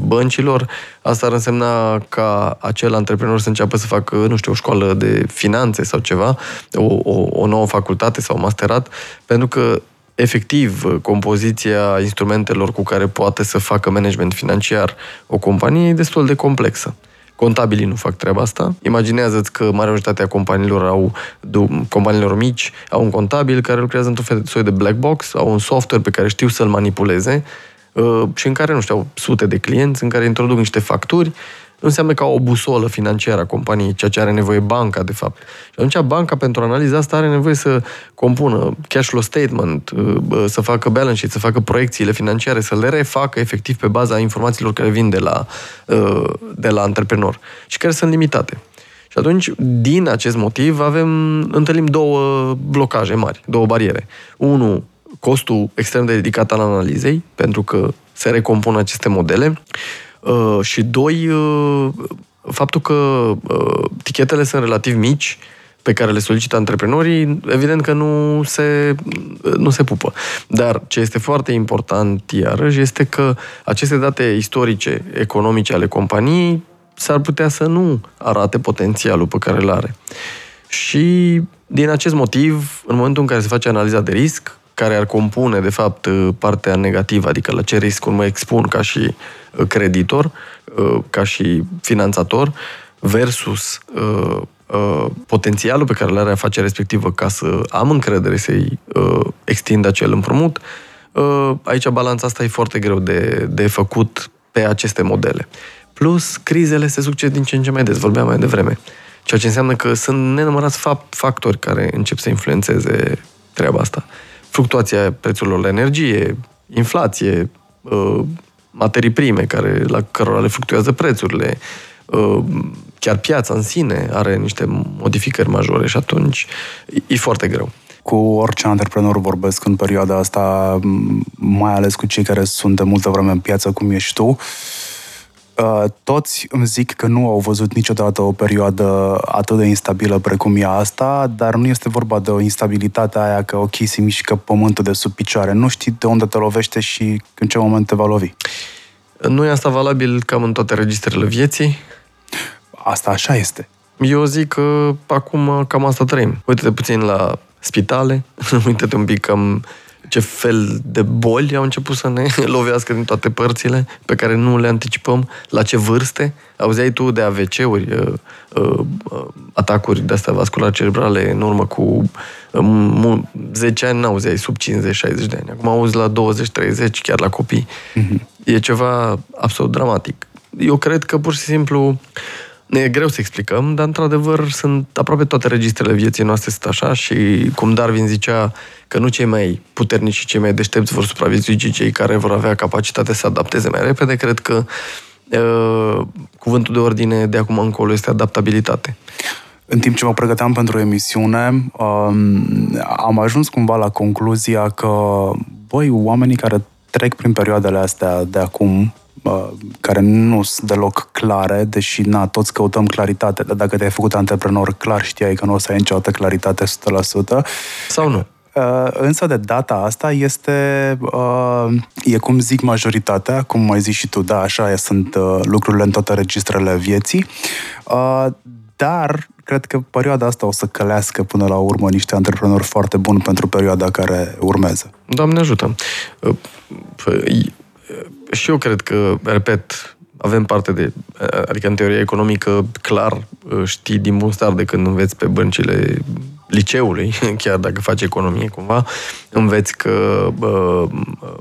băncilor, asta ar însemna ca acel antreprenor să înceapă să facă, nu știu, o școală de finanțe sau ceva, o, o, o nouă facultate sau masterat, pentru că efectiv, compoziția instrumentelor cu care poate să facă management financiar o companie e destul de complexă. Contabilii nu fac treaba asta. Imaginează-ți că marea majoritatea companiilor au, companiilor mici au un contabil care lucrează într-un soi de black box, au un software pe care știu să-l manipuleze uh, și în care, nu știu, au sute de clienți, în care introduc niște facturi înseamnă ca o busolă financiară a companiei, ceea ce are nevoie banca, de fapt. Și atunci banca, pentru analiza asta, are nevoie să compună cash flow statement, uh, să facă balance sheet, să facă proiecțiile financiare, să le refacă efectiv pe baza informațiilor care vin de la, uh, de la antreprenor și care sunt limitate. Și atunci, din acest motiv, avem, întâlnim două blocaje mari, două bariere. Unu, costul extrem de ridicat al analizei, pentru că se recompun aceste modele. Uh, și doi, uh, faptul că uh, tichetele sunt relativ mici pe care le solicită antreprenorii, evident că nu se, nu se pupă. Dar ce este foarte important, iarăși, este că aceste date istorice, economice ale companiei s-ar putea să nu arate potențialul pe care îl are. Și din acest motiv, în momentul în care se face analiza de risc, care ar compune, de fapt, partea negativă, adică la ce riscuri mă expun ca și creditor, uh, ca și finanțator, versus uh, uh, potențialul pe care îl are afacerea respectivă ca să am încredere să-i extind acel împrumut, aici balanța asta e foarte greu de, de făcut pe aceste modele. Plus, crizele se succed din ce în ce mai des, vorbeam mai devreme. Ceea ce înseamnă că sunt nenumărați factori care încep să influențeze treaba asta. Fluctuația prețurilor la energie, inflație, materii prime care, la cărora le fluctuează prețurile. Uh, chiar piața în sine are niște modificări majore și atunci e foarte greu cu orice antreprenor vorbesc în perioada asta, mai ales cu cei care sunt de multă vreme în piață, cum ești tu, Uh, toți îmi zic că nu au văzut niciodată o perioadă atât de instabilă precum e asta, dar nu este vorba de o instabilitate aia că ok, se mișcă pământul de sub picioare. Nu știi de unde te lovește și în ce moment te va lovi. Nu e asta valabil cam în toate registrele vieții? Asta așa este. Eu zic că acum cam asta trăim. Uite-te puțin la spitale, *laughs* uite-te un pic cam ce fel de boli au început să ne *laughs* lovească din toate părțile pe care nu le anticipăm, la ce vârste. Auzeai tu de AVC-uri, uh, uh, atacuri de astea vasculare cerebrale în urmă cu 10 ani n-auzeai sub 50-60 de ani. Acum auzi la 20-30, chiar la copii. Uh-huh. E ceva absolut dramatic. Eu cred că pur și simplu ne e greu să explicăm, dar într-adevăr sunt aproape toate registrele vieții noastre sunt așa și cum Darwin zicea că nu cei mai puternici și cei mai deștepți vor supraviețui, ci cei care vor avea capacitatea să adapteze mai repede, cred că uh, cuvântul de ordine de acum încolo este adaptabilitate. În timp ce mă pregăteam pentru emisiune, um, am ajuns cumva la concluzia că, băi, oamenii care trec prin perioadele astea de acum, care nu sunt deloc clare, deși na, toți căutăm claritate, dar dacă te-ai făcut antreprenor clar știai că nu o să ai niciodată claritate 100%. Sau nu? Însă de data asta este, e cum zic majoritatea, cum mai zici și tu, da, așa sunt lucrurile în toate registrele vieții, dar cred că perioada asta o să călească până la urmă niște antreprenori foarte buni pentru perioada care urmează. Doamne ajută! Păi, și eu cred că, repet, avem parte de, adică în teoria economică, clar știi din bun start de când înveți pe băncile liceului, *laughs* chiar dacă faci economie cumva, înveți că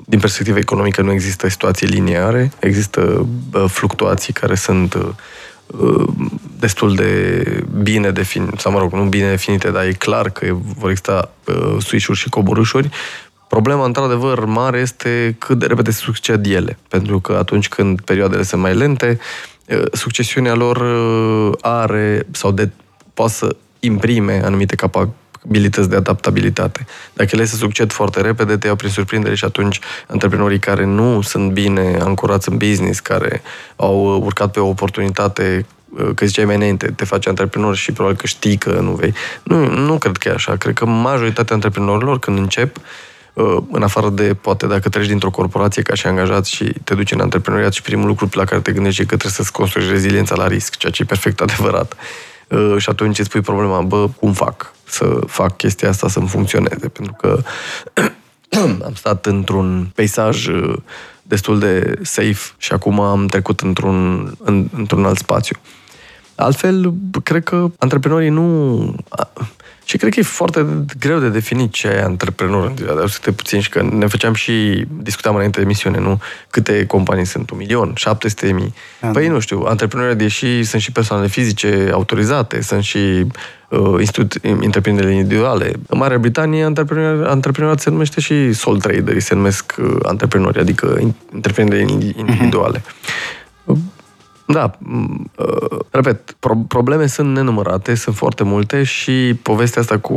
din perspectivă economică nu există situații liniare, există fluctuații care sunt destul de bine definite, sau mă rog, nu bine definite, dar e clar că vor exista switch-uri și coborâșuri Problema, într-adevăr, mare este cât de repede se succed ele. Pentru că atunci când perioadele sunt mai lente, succesiunea lor are sau de, poate să imprime anumite capabilități de adaptabilitate. Dacă ele se succed foarte repede, te iau prin surprindere și atunci antreprenorii care nu sunt bine ancorați în business, care au urcat pe o oportunitate că ziceai mai înainte, te faci antreprenor și probabil că știi că nu vei. Nu, nu cred că e așa. Cred că majoritatea antreprenorilor, când încep, uh, în afară de, poate, dacă treci dintr-o corporație ca și angajat și te duci în antreprenoriat și primul lucru la care te gândești e că trebuie să-ți construiești reziliența la risc, ceea ce e perfect *laughs* adevărat. Uh, și atunci îți pui problema, bă, cum fac să fac chestia asta să-mi funcționeze? Pentru că *clears throat* am stat într-un peisaj uh, destul de safe și acum am trecut într-un, în, într-un alt spațiu. Altfel, cred că antreprenorii nu... Și cred că e foarte greu de definit ce e antreprenor în ziua de azi, puțin și că ne făceam și, discutam înainte de emisiune, nu? Câte companii sunt? Un milion? 700 mii? Da. Păi nu știu, antreprenorii, deși sunt și persoane fizice autorizate, sunt și uh, institut, întreprinderile individuale. În Marea Britanie, antreprenor, antreprenoriat se numește și sole trader, se numesc uh, antreprenori, adică întreprinderile individuale. Uh-huh. Da, uh, repet, pro- probleme sunt nenumărate, sunt foarte multe și povestea asta cu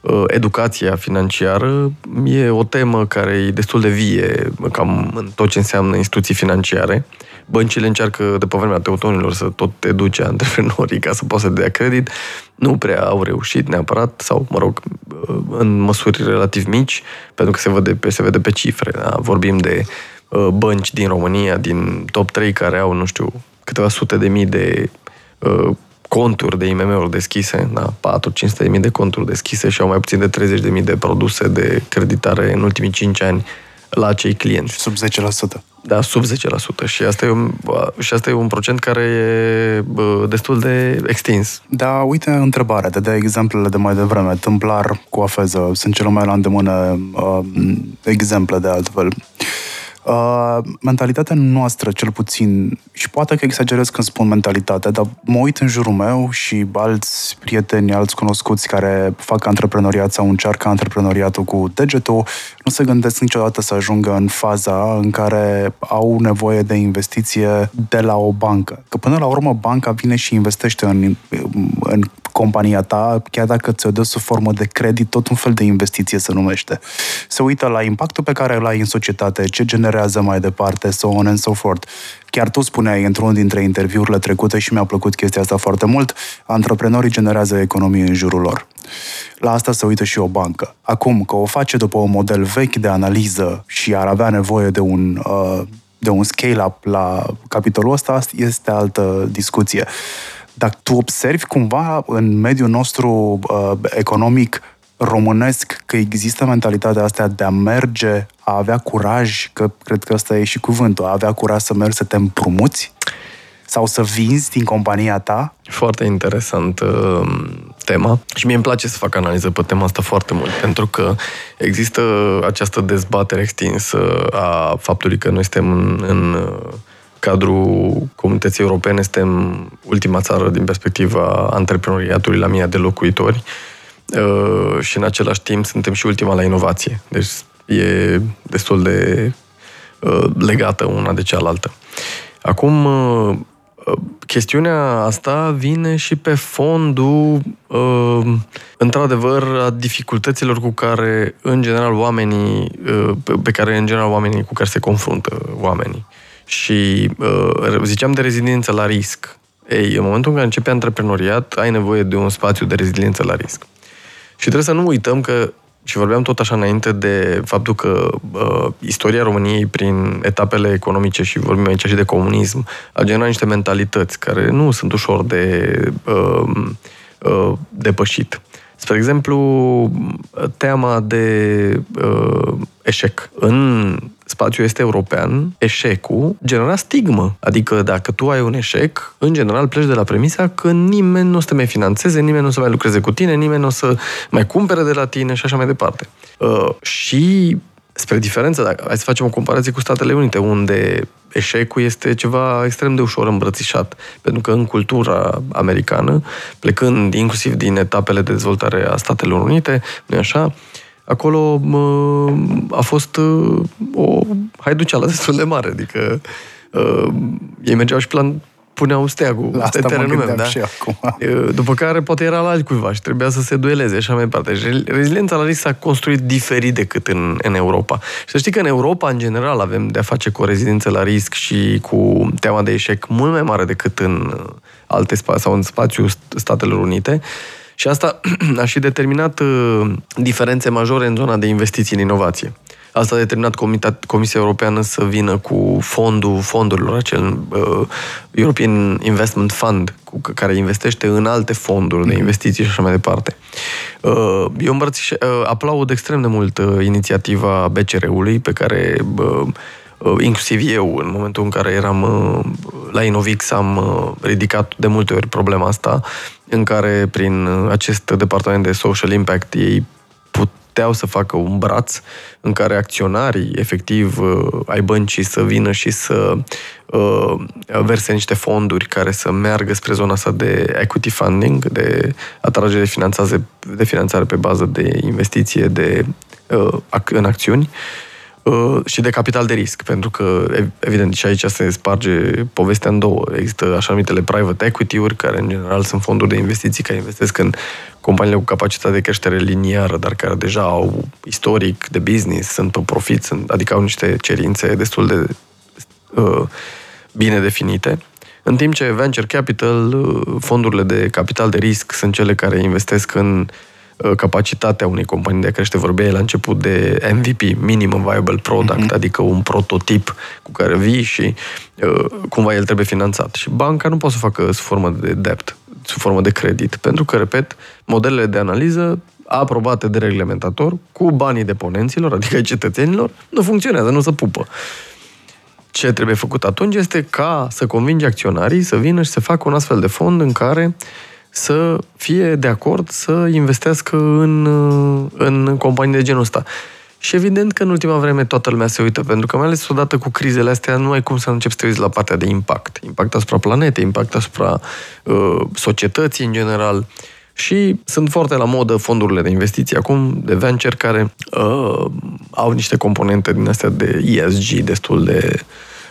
uh, educația financiară e o temă care e destul de vie cam în tot ce înseamnă instituții financiare. Băncile încearcă de pe vremea teutonilor să tot educe antreprenorii ca să poată să dea credit. Nu prea au reușit neapărat, sau, mă rog, uh, în măsuri relativ mici, pentru că se vede pe, se vede pe cifre. Da? Vorbim de Uh, bănci din România, din top 3, care au, nu știu, câteva sute de mii de uh, conturi de IMM-uri deschise, da, 4-500 de mii de conturi deschise și au mai puțin de 30 de mii de produse de creditare în ultimii 5 ani la acei clienți. Sub 10%. Da, sub 10%. Și asta e un, și asta e un procent care e destul de extins. Da, uite întrebarea, te dea exemplele de mai devreme. Tâmplar cu afeză, sunt cele mai la îndemână uh, exemple de altfel. Uh, mentalitatea noastră, cel puțin, și poate că exagerez când spun mentalitate, dar mă uit în jurul meu și alți prieteni, alți cunoscuți care fac antreprenoriat sau încearcă antreprenoriatul cu degetul, nu se gândesc niciodată să ajungă în faza în care au nevoie de investiție de la o bancă. Că până la urmă banca vine și investește în, în compania ta, chiar dacă ți-o dă sub formă de credit, tot un fel de investiție se numește. Se uită la impactul pe care îl ai în societate, ce generează mai departe, so on and so forth. Chiar tu spuneai într-unul dintre interviurile trecute și mi-a plăcut chestia asta foarte mult, antreprenorii generează economie în jurul lor. La asta se uită și o bancă. Acum, că o face după un model vechi de analiză și ar avea nevoie de un, uh, de un scale-up la capitolul ăsta, este altă discuție. Dar tu observi cumva în mediul nostru uh, economic românesc că există mentalitatea asta de a merge, a avea curaj, că cred că ăsta e și cuvântul, a avea curaj să mergi să te împrumuți sau să vinzi din compania ta? Foarte interesant uh, tema și mie îmi place să fac analiză pe tema asta foarte mult, pentru că există această dezbatere extinsă a faptului că noi suntem în, în uh, cadrul comunității europene suntem ultima țară din perspectiva antreprenoriatului la mii de locuitori uh, și în același timp suntem și ultima la inovație. Deci e destul de uh, legată una de cealaltă. Acum, uh, chestiunea asta vine și pe fondul, într-adevăr, a dificultăților cu care, în general, oamenii, pe care, în general, oamenii cu care se confruntă oamenii. Și uh, ziceam de reziliență la risc. Ei, în momentul în care începe antreprenoriat, ai nevoie de un spațiu de reziliență la risc. Și trebuie să nu uităm că, și vorbeam tot așa înainte de faptul că uh, istoria României prin etapele economice și vorbim aici și de comunism a generat niște mentalități care nu sunt ușor de uh, uh, depășit. Spre exemplu, teama de uh, eșec. În spațiul este european, eșecul genera stigmă. Adică dacă tu ai un eșec, în general pleci de la premisa că nimeni nu o să te mai financeze, nimeni nu o să mai lucreze cu tine, nimeni nu o să mai cumpere de la tine și așa mai departe. Uh, și spre diferență, dacă hai să facem o comparație cu Statele Unite, unde eșecul este ceva extrem de ușor îmbrățișat, pentru că în cultura americană, plecând inclusiv din etapele de dezvoltare a Statelor Unite, nu așa, acolo a fost uh, o haiduceală destul de mare, adică uh, ei mergeau și plan, puneau steagul La pe asta mă terenul meu, gândeam da? și acum. Uh, După care poate era la altcuiva și trebuia să se dueleze și așa mai departe. Și re- reziliența la risc s-a construit diferit decât în, în Europa. Și să știi că în Europa, în general, avem de-a face cu o rezidență la risc și cu teama de eșec mult mai mare decât în uh, alte spații sau în spațiul St- Statelor Unite. Și asta *clears throat* a și determinat uh, diferențe majore în zona de investiții în inovație. Asta a determinat Comita- Comisia Europeană să vină cu fondul fondurilor, acel uh, European Investment Fund, cu c- care investește în alte fonduri de investiții și așa mai departe. Uh, eu îmbrățiș, uh, aplaud extrem de mult uh, inițiativa BCR-ului, pe care uh, uh, inclusiv eu, în momentul în care eram uh, la Inovix, am uh, ridicat de multe ori problema asta, în care prin uh, acest departament de social impact ei puteau să facă un braț în care acționarii, efectiv, uh, ai băncii să vină și să uh, verse niște fonduri care să meargă spre zona asta de equity funding, de atragere de finanțare, de finanțare pe bază de investiție de, uh, ac- în acțiuni. uh, și de capital de risc, pentru că, ev- evident, și aici se sparge povestea în două. Există așa numitele private equity-uri, care în general sunt fonduri de investiții care investesc în companiile cu capacitate de creștere liniară, dar care deja au istoric de business, sunt pe profit, sunt, adică au niște cerințe destul de uh, bine definite. În timp ce venture capital, uh, fondurile de capital de risc sunt cele care investesc în uh, capacitatea unei companii de a crește. Vorbeai la început de MVP, Minimum Viable Product, uh-huh. adică un prototip cu care vii și uh, cumva el trebuie finanțat. Și banca nu poate să facă sub formă de debt, sub formă de credit, pentru că, repet, modelele de analiză aprobate de reglementator, cu banii deponenților, adică ai cetățenilor, nu funcționează, nu se pupă ce trebuie făcut atunci este ca să convingi acționarii să vină și să facă un astfel de fond în care să fie de acord să investească în, în companii de genul ăsta. Și evident că în ultima vreme toată lumea se uită, pentru că mai ales odată cu crizele astea nu ai cum să începi să te uiți la partea de impact. Impact asupra planetei, impact asupra uh, societății în general. Și sunt foarte la modă fondurile de investiții acum, de venture, care uh, au niște componente din astea de ESG destul de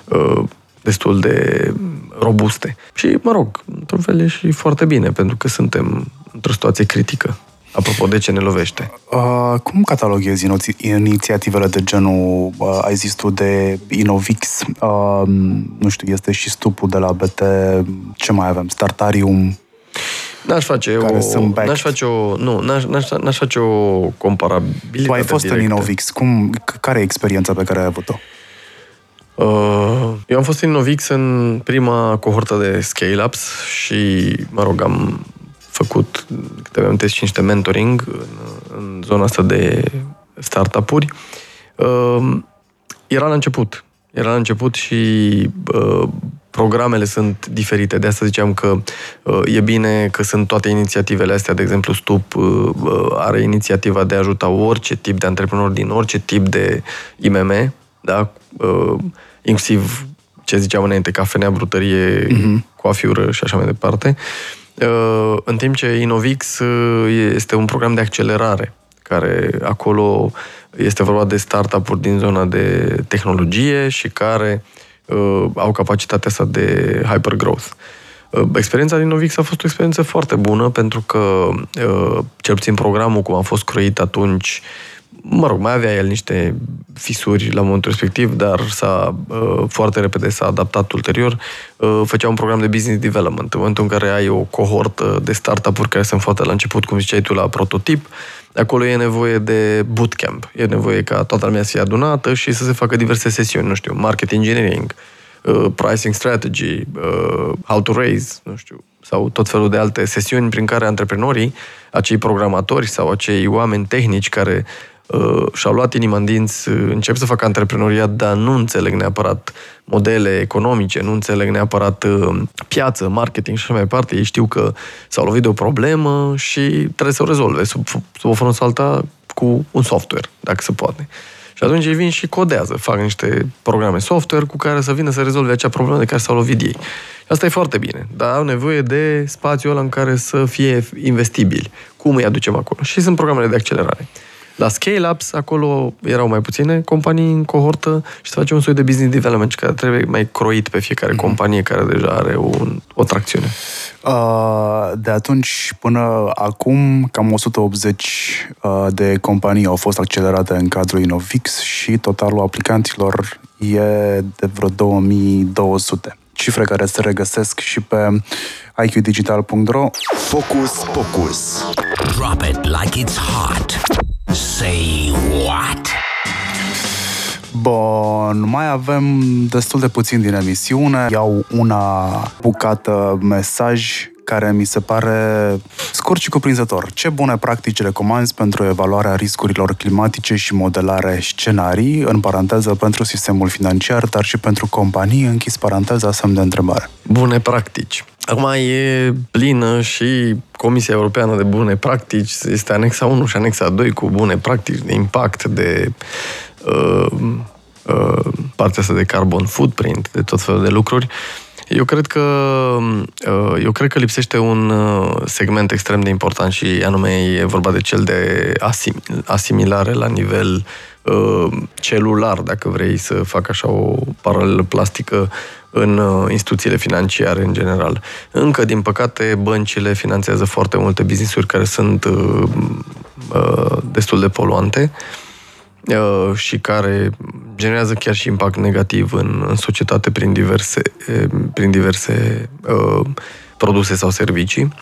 uh, destul de robuste. Și, mă rog, într-un fel e și foarte bine, pentru că suntem într-o situație critică. Apropo de ce ne lovește. Uh, cum cataloghezi ino- inițiativele de genul, uh, ai zis tu, de Innovix, uh, nu știu, este și stupul de la BT, ce mai avem, Startarium, N-aș face Care o... sunt backed. N-aș face o... Nu, n-aș, n-aș, n-aș face o comparabilitate tu ai fost directă. în Innovix, cum, c- care e experiența pe care ai avut-o? Uh, eu am fost în Novix în prima cohortă de scale-ups și, mă rog, am făcut câteva amintesc și niște mentoring în, în zona asta de startup-uri. Uh, era la început. Era la început și uh, programele sunt diferite. De asta ziceam că uh, e bine că sunt toate inițiativele astea. De exemplu, Stup uh, uh, are inițiativa de a ajuta orice tip de antreprenor din orice tip de IMM, da? Uh, inclusiv ce ziceam înainte, cafenea, brutărie, uh-huh. coafiură și așa mai departe. Uh, în timp ce Innovix uh, este un program de accelerare, care acolo este vorba de startup-uri din zona de tehnologie și care uh, au capacitatea asta de hypergrowth. Uh, Experiența din Novix a fost o experiență foarte bună pentru că, uh, cel puțin programul cum a fost croit atunci, mă rog, mai avea el niște fisuri la momentul respectiv, dar s-a, uh, foarte repede s-a adaptat ulterior. Uh, Făcea un program de business development. În momentul în care ai o cohortă de startup-uri care sunt foarte la început, cum ziceai tu, la prototip, acolo e nevoie de bootcamp. E nevoie ca toată lumea să fie adunată și să se facă diverse sesiuni, nu știu, market engineering, uh, pricing strategy, uh, how to raise, nu știu, sau tot felul de alte sesiuni prin care antreprenorii, acei programatori sau acei oameni tehnici care uh, și-au luat inima în dinți, uh, încep să facă antreprenoriat, dar nu înțeleg neapărat modele economice, nu înțeleg neapărat uh, piață, marketing și așa mai departe. Ei știu că s-au lovit de o problemă și trebuie să o rezolve sub, sub o formă sau alta cu un software, dacă se poate. Și atunci ei vin și codează, fac niște programe software cu care să vină să rezolve acea problemă de care s-au lovit ei. Asta e foarte bine, dar au nevoie de spațiul ăla în care să fie investibili. Cum îi aducem acolo? Și sunt programele de accelerare. La scale-ups, acolo erau mai puține companii în cohortă și se face un soi de business development care trebuie mai croit pe fiecare mm-hmm. companie care deja are un, o tracțiune. Uh, de atunci până acum, cam 180 uh, de companii au fost accelerate în cadrul Innovix și totalul aplicanților e de vreo 2200 cifre care se regăsesc și pe iqdigital.ro. Focus, focus. Drop it like it's hot. Say what? Bun, mai avem destul de puțin din emisiune. Iau una bucată mesaj care mi se pare scurt și cuprinzător. Ce bune practici recomanzi pentru evaluarea riscurilor climatice și modelare scenarii, în paranteză pentru sistemul financiar, dar și pentru companii, închis paranteza, semn de întrebare. Bune practici. Acum e plină și Comisia Europeană de Bune Practici, este anexa 1 și anexa 2 cu bune practici de impact, de uh, uh, partea asta de carbon footprint, de tot felul de lucruri. Eu cred că uh, eu cred că lipsește un uh, segment extrem de important și anume e vorba de cel de asim- asimilare la nivel uh, celular, dacă vrei să fac așa o paralelă plastică în instituțiile financiare în general. Încă, din păcate, băncile finanțează foarte multe business-uri care sunt destul de poluante Uh, și care generează chiar și impact negativ în, în societate prin diverse, prin diverse uh, produse sau servicii.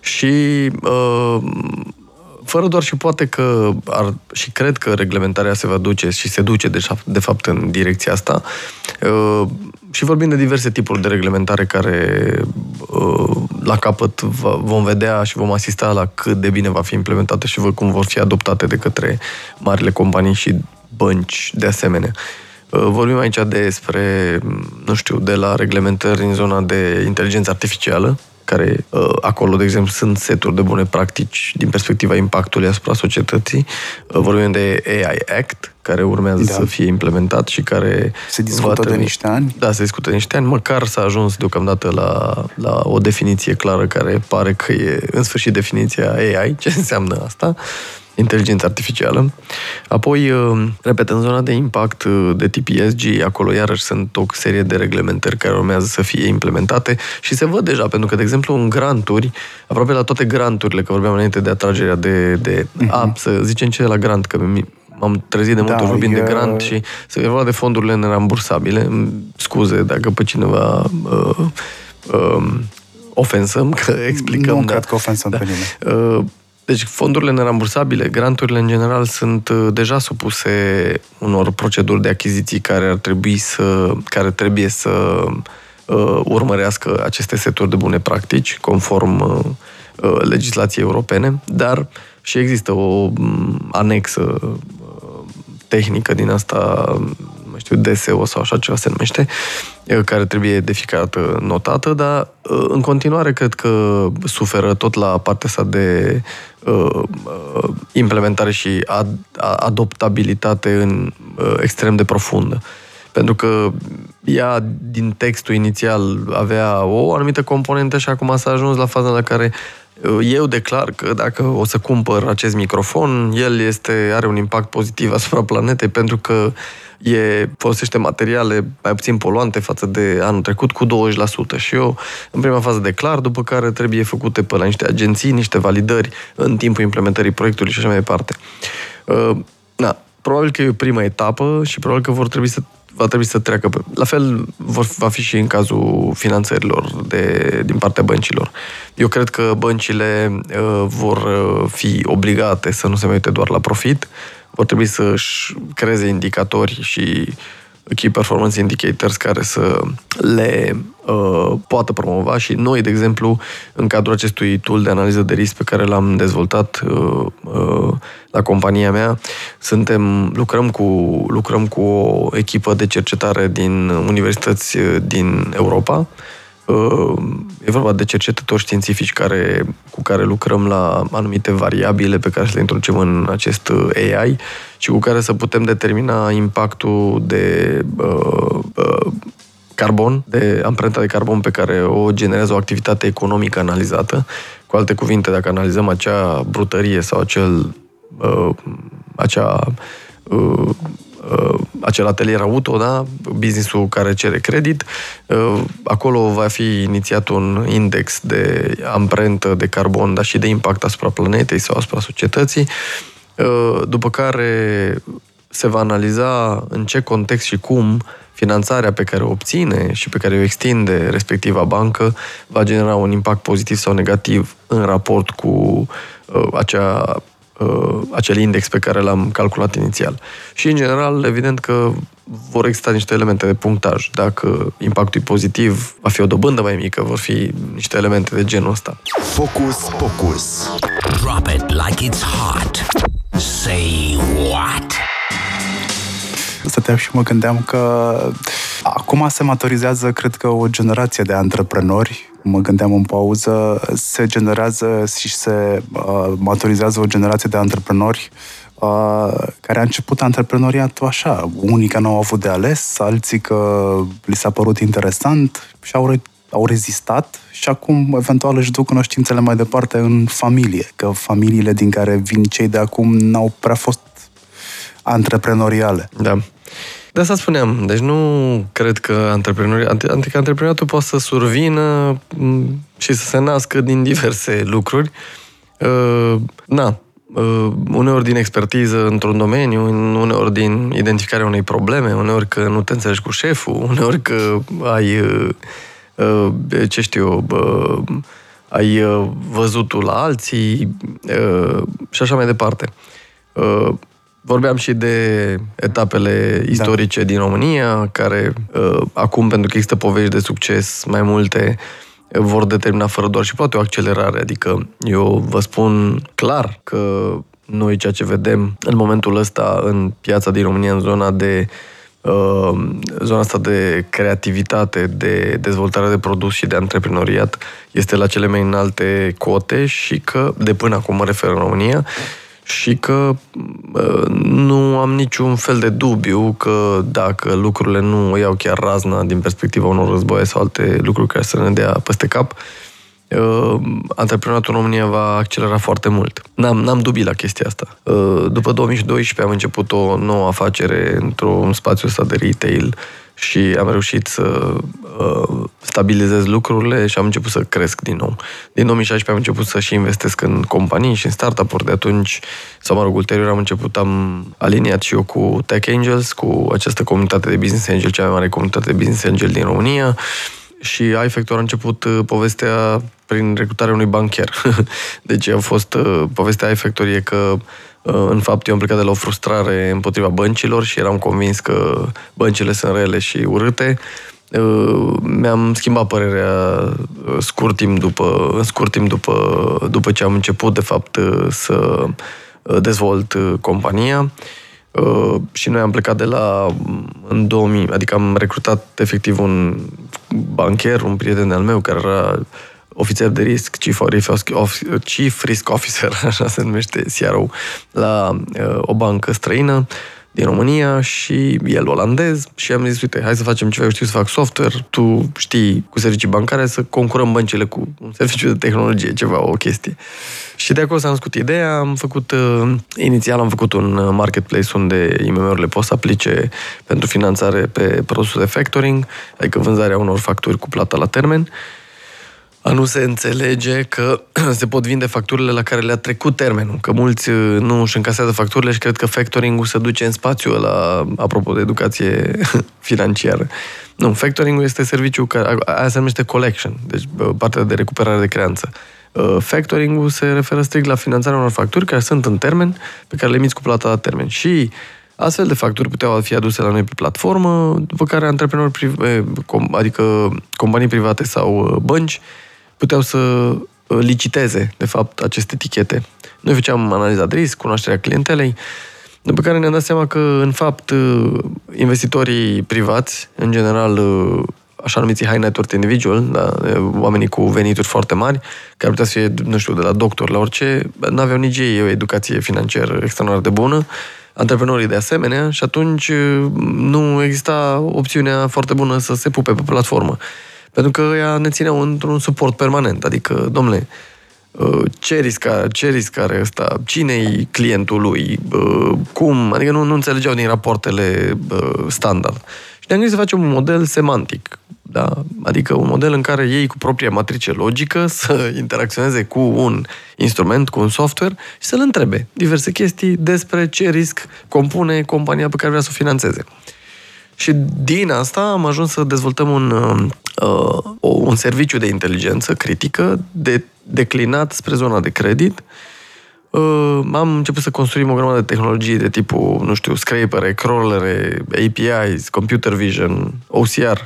Și uh, fără doar și poate că ar, și cred că reglementarea se va duce și se duce de, de fapt în direcția asta. Uh, și vorbim de diverse tipuri de reglementare care uh, la capăt vom vedea și vom asista la cât de bine va fi implementată și cum vor fi adoptate de către marile companii și bănci de asemenea. Uh, vorbim aici despre, nu știu, de la reglementări în zona de inteligență artificială, care uh, acolo, de exemplu, sunt seturi de bune practici din perspectiva impactului asupra societății. Uh, vorbim de AI Act, care urmează da. să fie implementat și care... Se discută de niște ani? Da, se discută de niște ani. Măcar s-a ajuns deocamdată la, la o definiție clară care pare că e, în sfârșit, definiția AI. Ce înseamnă asta? Inteligență artificială. Apoi, uh, repet, în zona de impact uh, de tip ESG, acolo iarăși sunt o serie de reglementări care urmează să fie implementate și se văd deja, pentru că, de exemplu, în granturi, aproape la toate granturile, că vorbeam înainte de atragerea de, de uh-huh. a, să zicem ce la grant, că m-am trezit de multe da, ori vorbind e... de grant și se vorba de fondurile nerambursabile. Scuze dacă pe cineva uh, uh, ofensăm, că *laughs* explicăm. Nu da, cred că ofensăm da, pe nimeni. Uh, deci fondurile nerambursabile, granturile în general sunt uh, deja supuse unor proceduri de achiziții care ar trebui să, care trebuie să uh, urmărească aceste seturi de bune practici, conform uh, uh, legislației europene, dar și există o um, anexă uh, tehnică din asta nu știu, DSO sau așa ceva se numește, care trebuie de fiecare dată notată, dar în continuare cred că suferă tot la partea asta de uh, implementare și ad, adoptabilitate în uh, extrem de profundă. Pentru că ea, din textul inițial, avea o anumită componentă și acum s-a ajuns la faza la care eu declar că dacă o să cumpăr acest microfon, el este, are un impact pozitiv asupra planetei pentru că e, folosește materiale mai puțin poluante față de anul trecut cu 20%. Și eu, în prima fază, declar, după care trebuie făcute pe la niște agenții, niște validări în timpul implementării proiectului și așa mai departe. Uh, na, probabil că e o prima etapă și probabil că vor trebui să va trebui să treacă. Pe... La fel vor, va fi și în cazul finanțărilor de, din partea băncilor. Eu cred că băncile uh, vor uh, fi obligate să nu se mai uite doar la profit, vor trebui să-și creeze indicatori și key performance indicators care să le uh, poată promova. Și noi, de exemplu, în cadrul acestui tool de analiză de risc pe care l-am dezvoltat uh, uh, la compania mea, suntem, lucrăm cu, lucrăm cu o echipă de cercetare din universități uh, din Europa, E vorba de cercetători științifici care, cu care lucrăm la anumite variabile pe care să le introducem în acest AI și cu care să putem determina impactul de uh, uh, carbon, de amprenta de carbon pe care o generează o activitate economică analizată. Cu alte cuvinte, dacă analizăm acea brutărie sau acel uh, acea uh, uh, acel atelier auto, da? businessul care cere credit. Uh, acolo va fi inițiat un index de amprentă de carbon, dar și de impact asupra planetei sau asupra societății, uh, după care se va analiza în ce context și cum finanțarea pe care o obține și pe care o extinde respectiva bancă va genera un impact pozitiv sau negativ în raport cu uh, acea uh, acel index pe care l-am calculat inițial. Și, în general, evident că vor exista niște elemente de punctaj. Dacă impactul e pozitiv, va fi o dobândă mai mică, vor fi niște elemente de genul ăsta. Focus, focus. Drop it like it's hot. Say what? Stăteam și mă gândeam că acum se maturizează, cred că, o generație de antreprenori mă gândeam în pauză, se generează și se uh, maturizează o generație de antreprenori uh, care a început antreprenoriatul așa. Unii că nu au avut de ales, alții că li s-a părut interesant și au, re- au rezistat și acum eventual își duc cunoștințele mai departe în familie, că familiile din care vin cei de acum n-au prea fost antreprenoriale. Da. De asta spuneam, deci nu cred că antreprenoriatul, adică antreprenoriatul poate să survină și să se nască din diverse lucruri. Uh, na, uh, uneori din expertiză într-un domeniu, uneori din identificarea unei probleme, uneori că nu te înțelegi cu șeful, *laughs* uneori că ai, uh, ce știu, ai văzutul la alții și așa mai departe. Vorbeam și de etapele da. istorice da. din România, care uh, acum, pentru că există povești de succes mai multe, vor determina fără doar și poate o accelerare. Adică eu vă spun clar că noi ceea ce vedem în momentul ăsta în piața din România, în zona de uh, zona asta de creativitate, de dezvoltare de produs și de antreprenoriat este la cele mai înalte cote și că, de până acum mă refer în România, și că nu am niciun fel de dubiu că dacă lucrurile nu o iau chiar razna din perspectiva unor războaie sau alte lucruri care să ne dea peste cap, uh, antreprenoriatul în România va accelera foarte mult. N-am, n-am dubii la chestia asta. Uh, după 2012 am început o nouă afacere într-un spațiu ăsta de retail și am reușit să uh, stabilizez lucrurile și am început să cresc din nou. Din 2016 am început să și investesc în companii și în startup-uri. De atunci, sau mă rog, ulterior am început, am aliniat și eu cu Tech Angels, cu această comunitate de business angel, cea mai mare comunitate de business angel din România. Și iFactor a început uh, povestea prin recrutarea unui bancher. *laughs* deci a fost uh, povestea iFactor e că Uh, în fapt, eu am plecat de la o frustrare împotriva băncilor și eram convins că băncile sunt rele și urâte. Uh, mi-am schimbat părerea uh, scurt timp după, în scurt timp după, după ce am început, de fapt, să dezvolt compania. Și noi am plecat de la în 2000, adică am recrutat efectiv un bancher, un prieten al meu care era ofițer de risc, chief risk, chief risk officer, *laughs* așa se numește CRO, la uh, o bancă străină din România și el olandez și am zis, uite, hai să facem ceva, eu știu să fac software, tu știi cu servicii bancare să concurăm băncile cu un serviciu de tehnologie, ceva, o chestie. Și de acolo s-a născut ideea, am făcut, uh, inițial am făcut un uh, marketplace unde IMM-urile pot să aplice pentru finanțare pe produsul de factoring, adică vânzarea unor facturi cu plata la termen, a nu se înțelege că *clears throat* se pot vinde facturile la care le-a trecut termenul, că mulți uh, nu își încasează facturile și cred că factoring-ul se duce în spațiu la apropo de educație *laughs* financiară. Nu, factoring-ul este serviciul care, aia se numește collection, deci partea de recuperare de creanță. Uh, factoring-ul se referă strict la finanțarea unor facturi care sunt în termen, pe care le emiți cu plata la termen. Și Astfel de facturi puteau fi aduse la noi pe platformă, după care antreprenori, priv- adică companii private sau bănci, puteau să uh, liciteze, de fapt, aceste etichete. Noi făceam analiza de risc, cunoașterea clientelei, după care ne-am dat seama că, în fapt, uh, investitorii privați, în general, uh, așa numiții high net worth individual, da, oamenii cu venituri foarte mari, care putea să fie, nu știu, de la doctor la orice, nu aveau nici ei o educație financiară extraordinar de bună, antreprenorii de asemenea, și atunci nu exista opțiunea foarte bună să se pupe pe platformă. Pentru că ea ne țineau într-un suport permanent. Adică, domnule, uh, ce risca, ce riscare ăsta, cine e clientul lui, uh, cum, adică nu, nu înțelegeau din rapoartele uh, standard. Și ne-am gândit să facem un model semantic, da? adică un model în care ei cu propria matrice logică *laughs* să interacționeze cu un instrument, cu un software și să-l întrebe diverse chestii despre ce risc compune compania pe care vrea să o finanțeze. Și din asta am ajuns să dezvoltăm un, uh, un serviciu de inteligență critică de, declinat spre zona de credit. Uh, am început să construim o grămadă de tehnologii de tipul, nu știu, scrapere, crawlere, APIs, computer vision, OCR,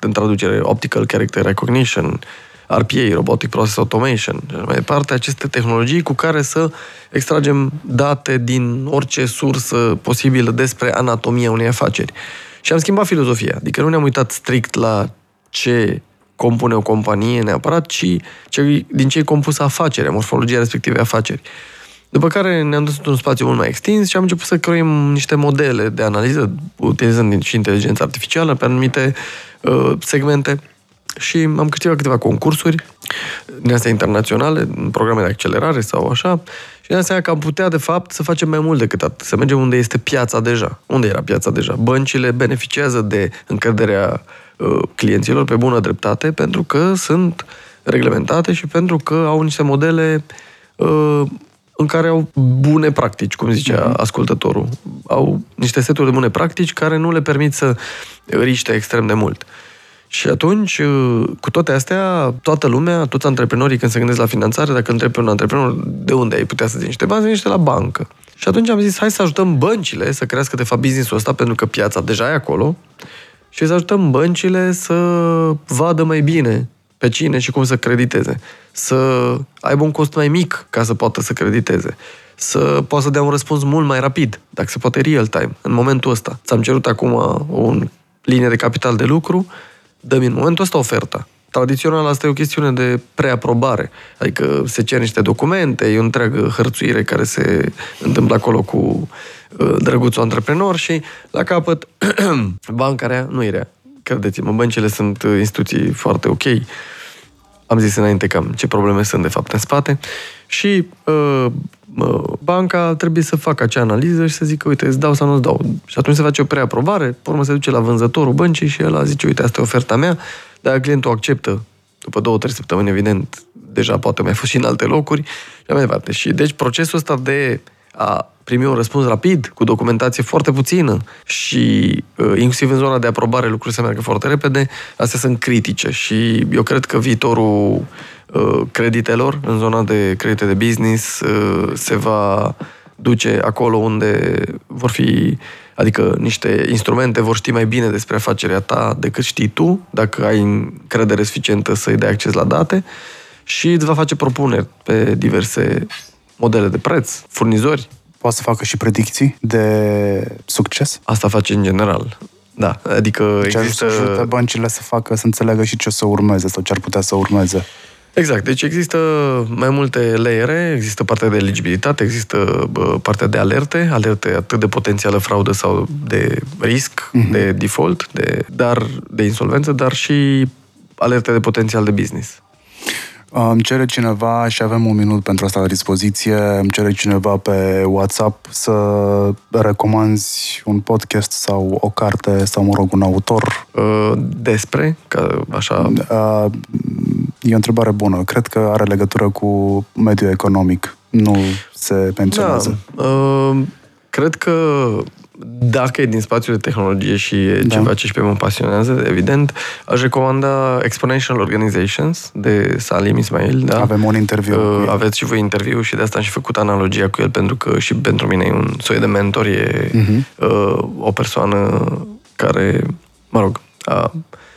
în traducere, Optical Character Recognition, RPA, Robotic Process Automation, și mai departe, aceste tehnologii cu care să extragem date din orice sursă posibilă despre anatomia unei afaceri. Și am schimbat filozofia. Adică nu ne-am uitat strict la ce compune o companie neapărat, ci ce, din ce e compusă afacerea, morfologia respectivei afaceri. După care ne-am dus într-un spațiu mult mai extins și am început să creăm niște modele de analiză, utilizând și inteligența artificială pe anumite uh, segmente și am câștigat câteva concursuri din astea internaționale, în programe de accelerare sau așa, și ne seama că am putea, de fapt, să facem mai mult decât atât, să mergem unde este piața deja. Unde era piața deja? Băncile beneficiază de încrederea uh, clienților pe bună dreptate pentru că sunt reglementate și pentru că au niște modele uh, în care au bune practici, cum zicea mm-hmm. ascultătorul. Au niște seturi de bune practici care nu le permit să riște extrem de mult. Și atunci, uh, cu toate astea, toată lumea, toți antreprenorii, când se gândesc la finanțare, dacă întrebi un antreprenor de unde ai putea să zici niște bani, niște la bancă. Și atunci am zis, hai să ajutăm băncile să crească, de fapt, business-ul ăsta, pentru că piața deja e acolo, și să ajutăm băncile să vadă mai bine pe cine și cum să crediteze. Să aibă un cost mai mic ca să poată să crediteze. Să poată să dea un răspuns mult mai rapid, dacă se poate real-time, în momentul ăsta. Ți-am cerut acum o linie de capital de lucru, dăm în momentul ăsta oferta. Tradițional asta e o chestiune de preaprobare, adică se cer niște documente, e o întreagă hărțuire care se întâmplă acolo cu uh, drăguțul antreprenor și la capăt *clears throat* banca rea nu e rea. Credeți-mă, băncile sunt uh, instituții foarte ok. Am zis înainte cam ce probleme sunt de fapt în spate și uh, banca trebuie să facă acea analiză și să zică, uite, îți dau sau nu îți dau. Și atunci se face o preaprobare, pe urmă se duce la vânzătorul băncii și el zice, uite, asta e oferta mea, dacă clientul acceptă, după două, trei săptămâni, evident, deja poate mai fost și în alte locuri, și mai departe. Și deci procesul ăsta de a primi un răspuns rapid, cu documentație foarte puțină și uh, inclusiv în zona de aprobare lucrurile se meargă foarte repede, astea sunt critice și eu cred că viitorul uh, creditelor în zona de credite de business uh, se va duce acolo unde vor fi Adică niște instrumente vor ști mai bine despre afacerea ta decât știi tu, dacă ai încredere suficientă să-i dai acces la date și îți va face propuneri pe diverse modele de preț, furnizori. Poate să facă și predicții de succes? Asta face în general. Da, adică deci există... să ajute băncile să facă, să înțeleagă și ce o să urmeze sau ce ar putea să urmeze. Exact, deci există mai multe layere, există partea de eligibilitate, există partea de alerte, alerte atât de potențială fraudă sau de risc, uh-huh. de default, de, dar de insolvență, dar și alerte de potențial de business. Îmi cere cineva, și avem un minut pentru asta la dispoziție, îmi cere cineva pe WhatsApp să recomanzi un podcast sau o carte sau, mă rog, un autor. Uh, despre? Ca așa... Uh, e o întrebare bună. Cred că are legătură cu mediul economic. Nu se menționează. Da. Uh, cred că dacă e din spațiul de tehnologie și e da. ceva ce și pe mă pasionează, evident, aș recomanda Exponential Organizations de Salim Ismail. Da? Avem un interviu. Uh, aveți și voi interviu și de asta am și făcut analogia cu el, pentru că și pentru mine e un soi de mentor, e uh-huh. uh, o persoană care, mă rog, a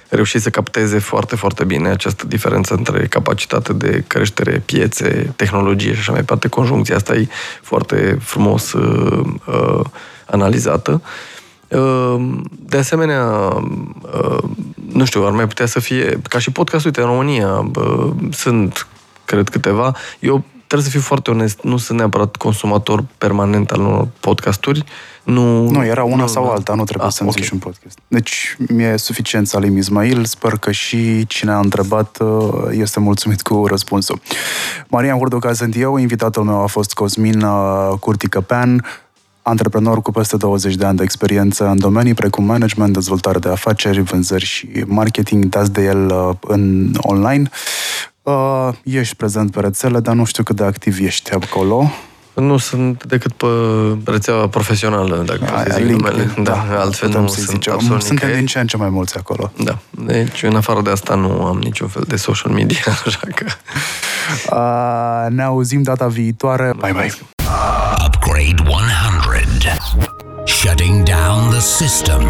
reușit să capteze foarte, foarte bine această diferență între capacitate de creștere, piețe, tehnologie și așa mai departe. Conjuncția asta e foarte frumos uh, uh, analizată. Ehm, de asemenea, ehm, nu știu, ar mai putea să fie, ca și podcast, uite, în România sunt, cred, câteva. Eu trebuie să fiu foarte onest, nu sunt neapărat consumator permanent al unor podcasturi, Nu, Nu, era una sau alta, nu trebuie Ah, să-mi ok. zici un podcast. Deci, mi-e suficient Salim Ismail, sper că și cine a întrebat uh, este mulțumit cu răspunsul. Marian Hurduca sunt eu, invitatul meu a fost Cosmin uh, Curti Căpean, antreprenor cu peste 20 de ani de experiență în domenii precum management, dezvoltare de afaceri, vânzări și marketing, dați de el uh, în online. Uh, ești prezent pe rețele, dar nu știu cât de activ ești acolo. Nu sunt decât pe rețeaua profesională, dacă pot să Aia, zic LinkedIn, numele. Da, altfel putem nu să-i sunt zicem. absolut Suntem nicăieri. din ce în ce mai mulți acolo. Da. Deci, în afară de asta, nu am niciun fel de social media, *laughs* așa că... Uh, ne auzim data viitoare. Bye bye! Upgrade 100. Shutting down the system.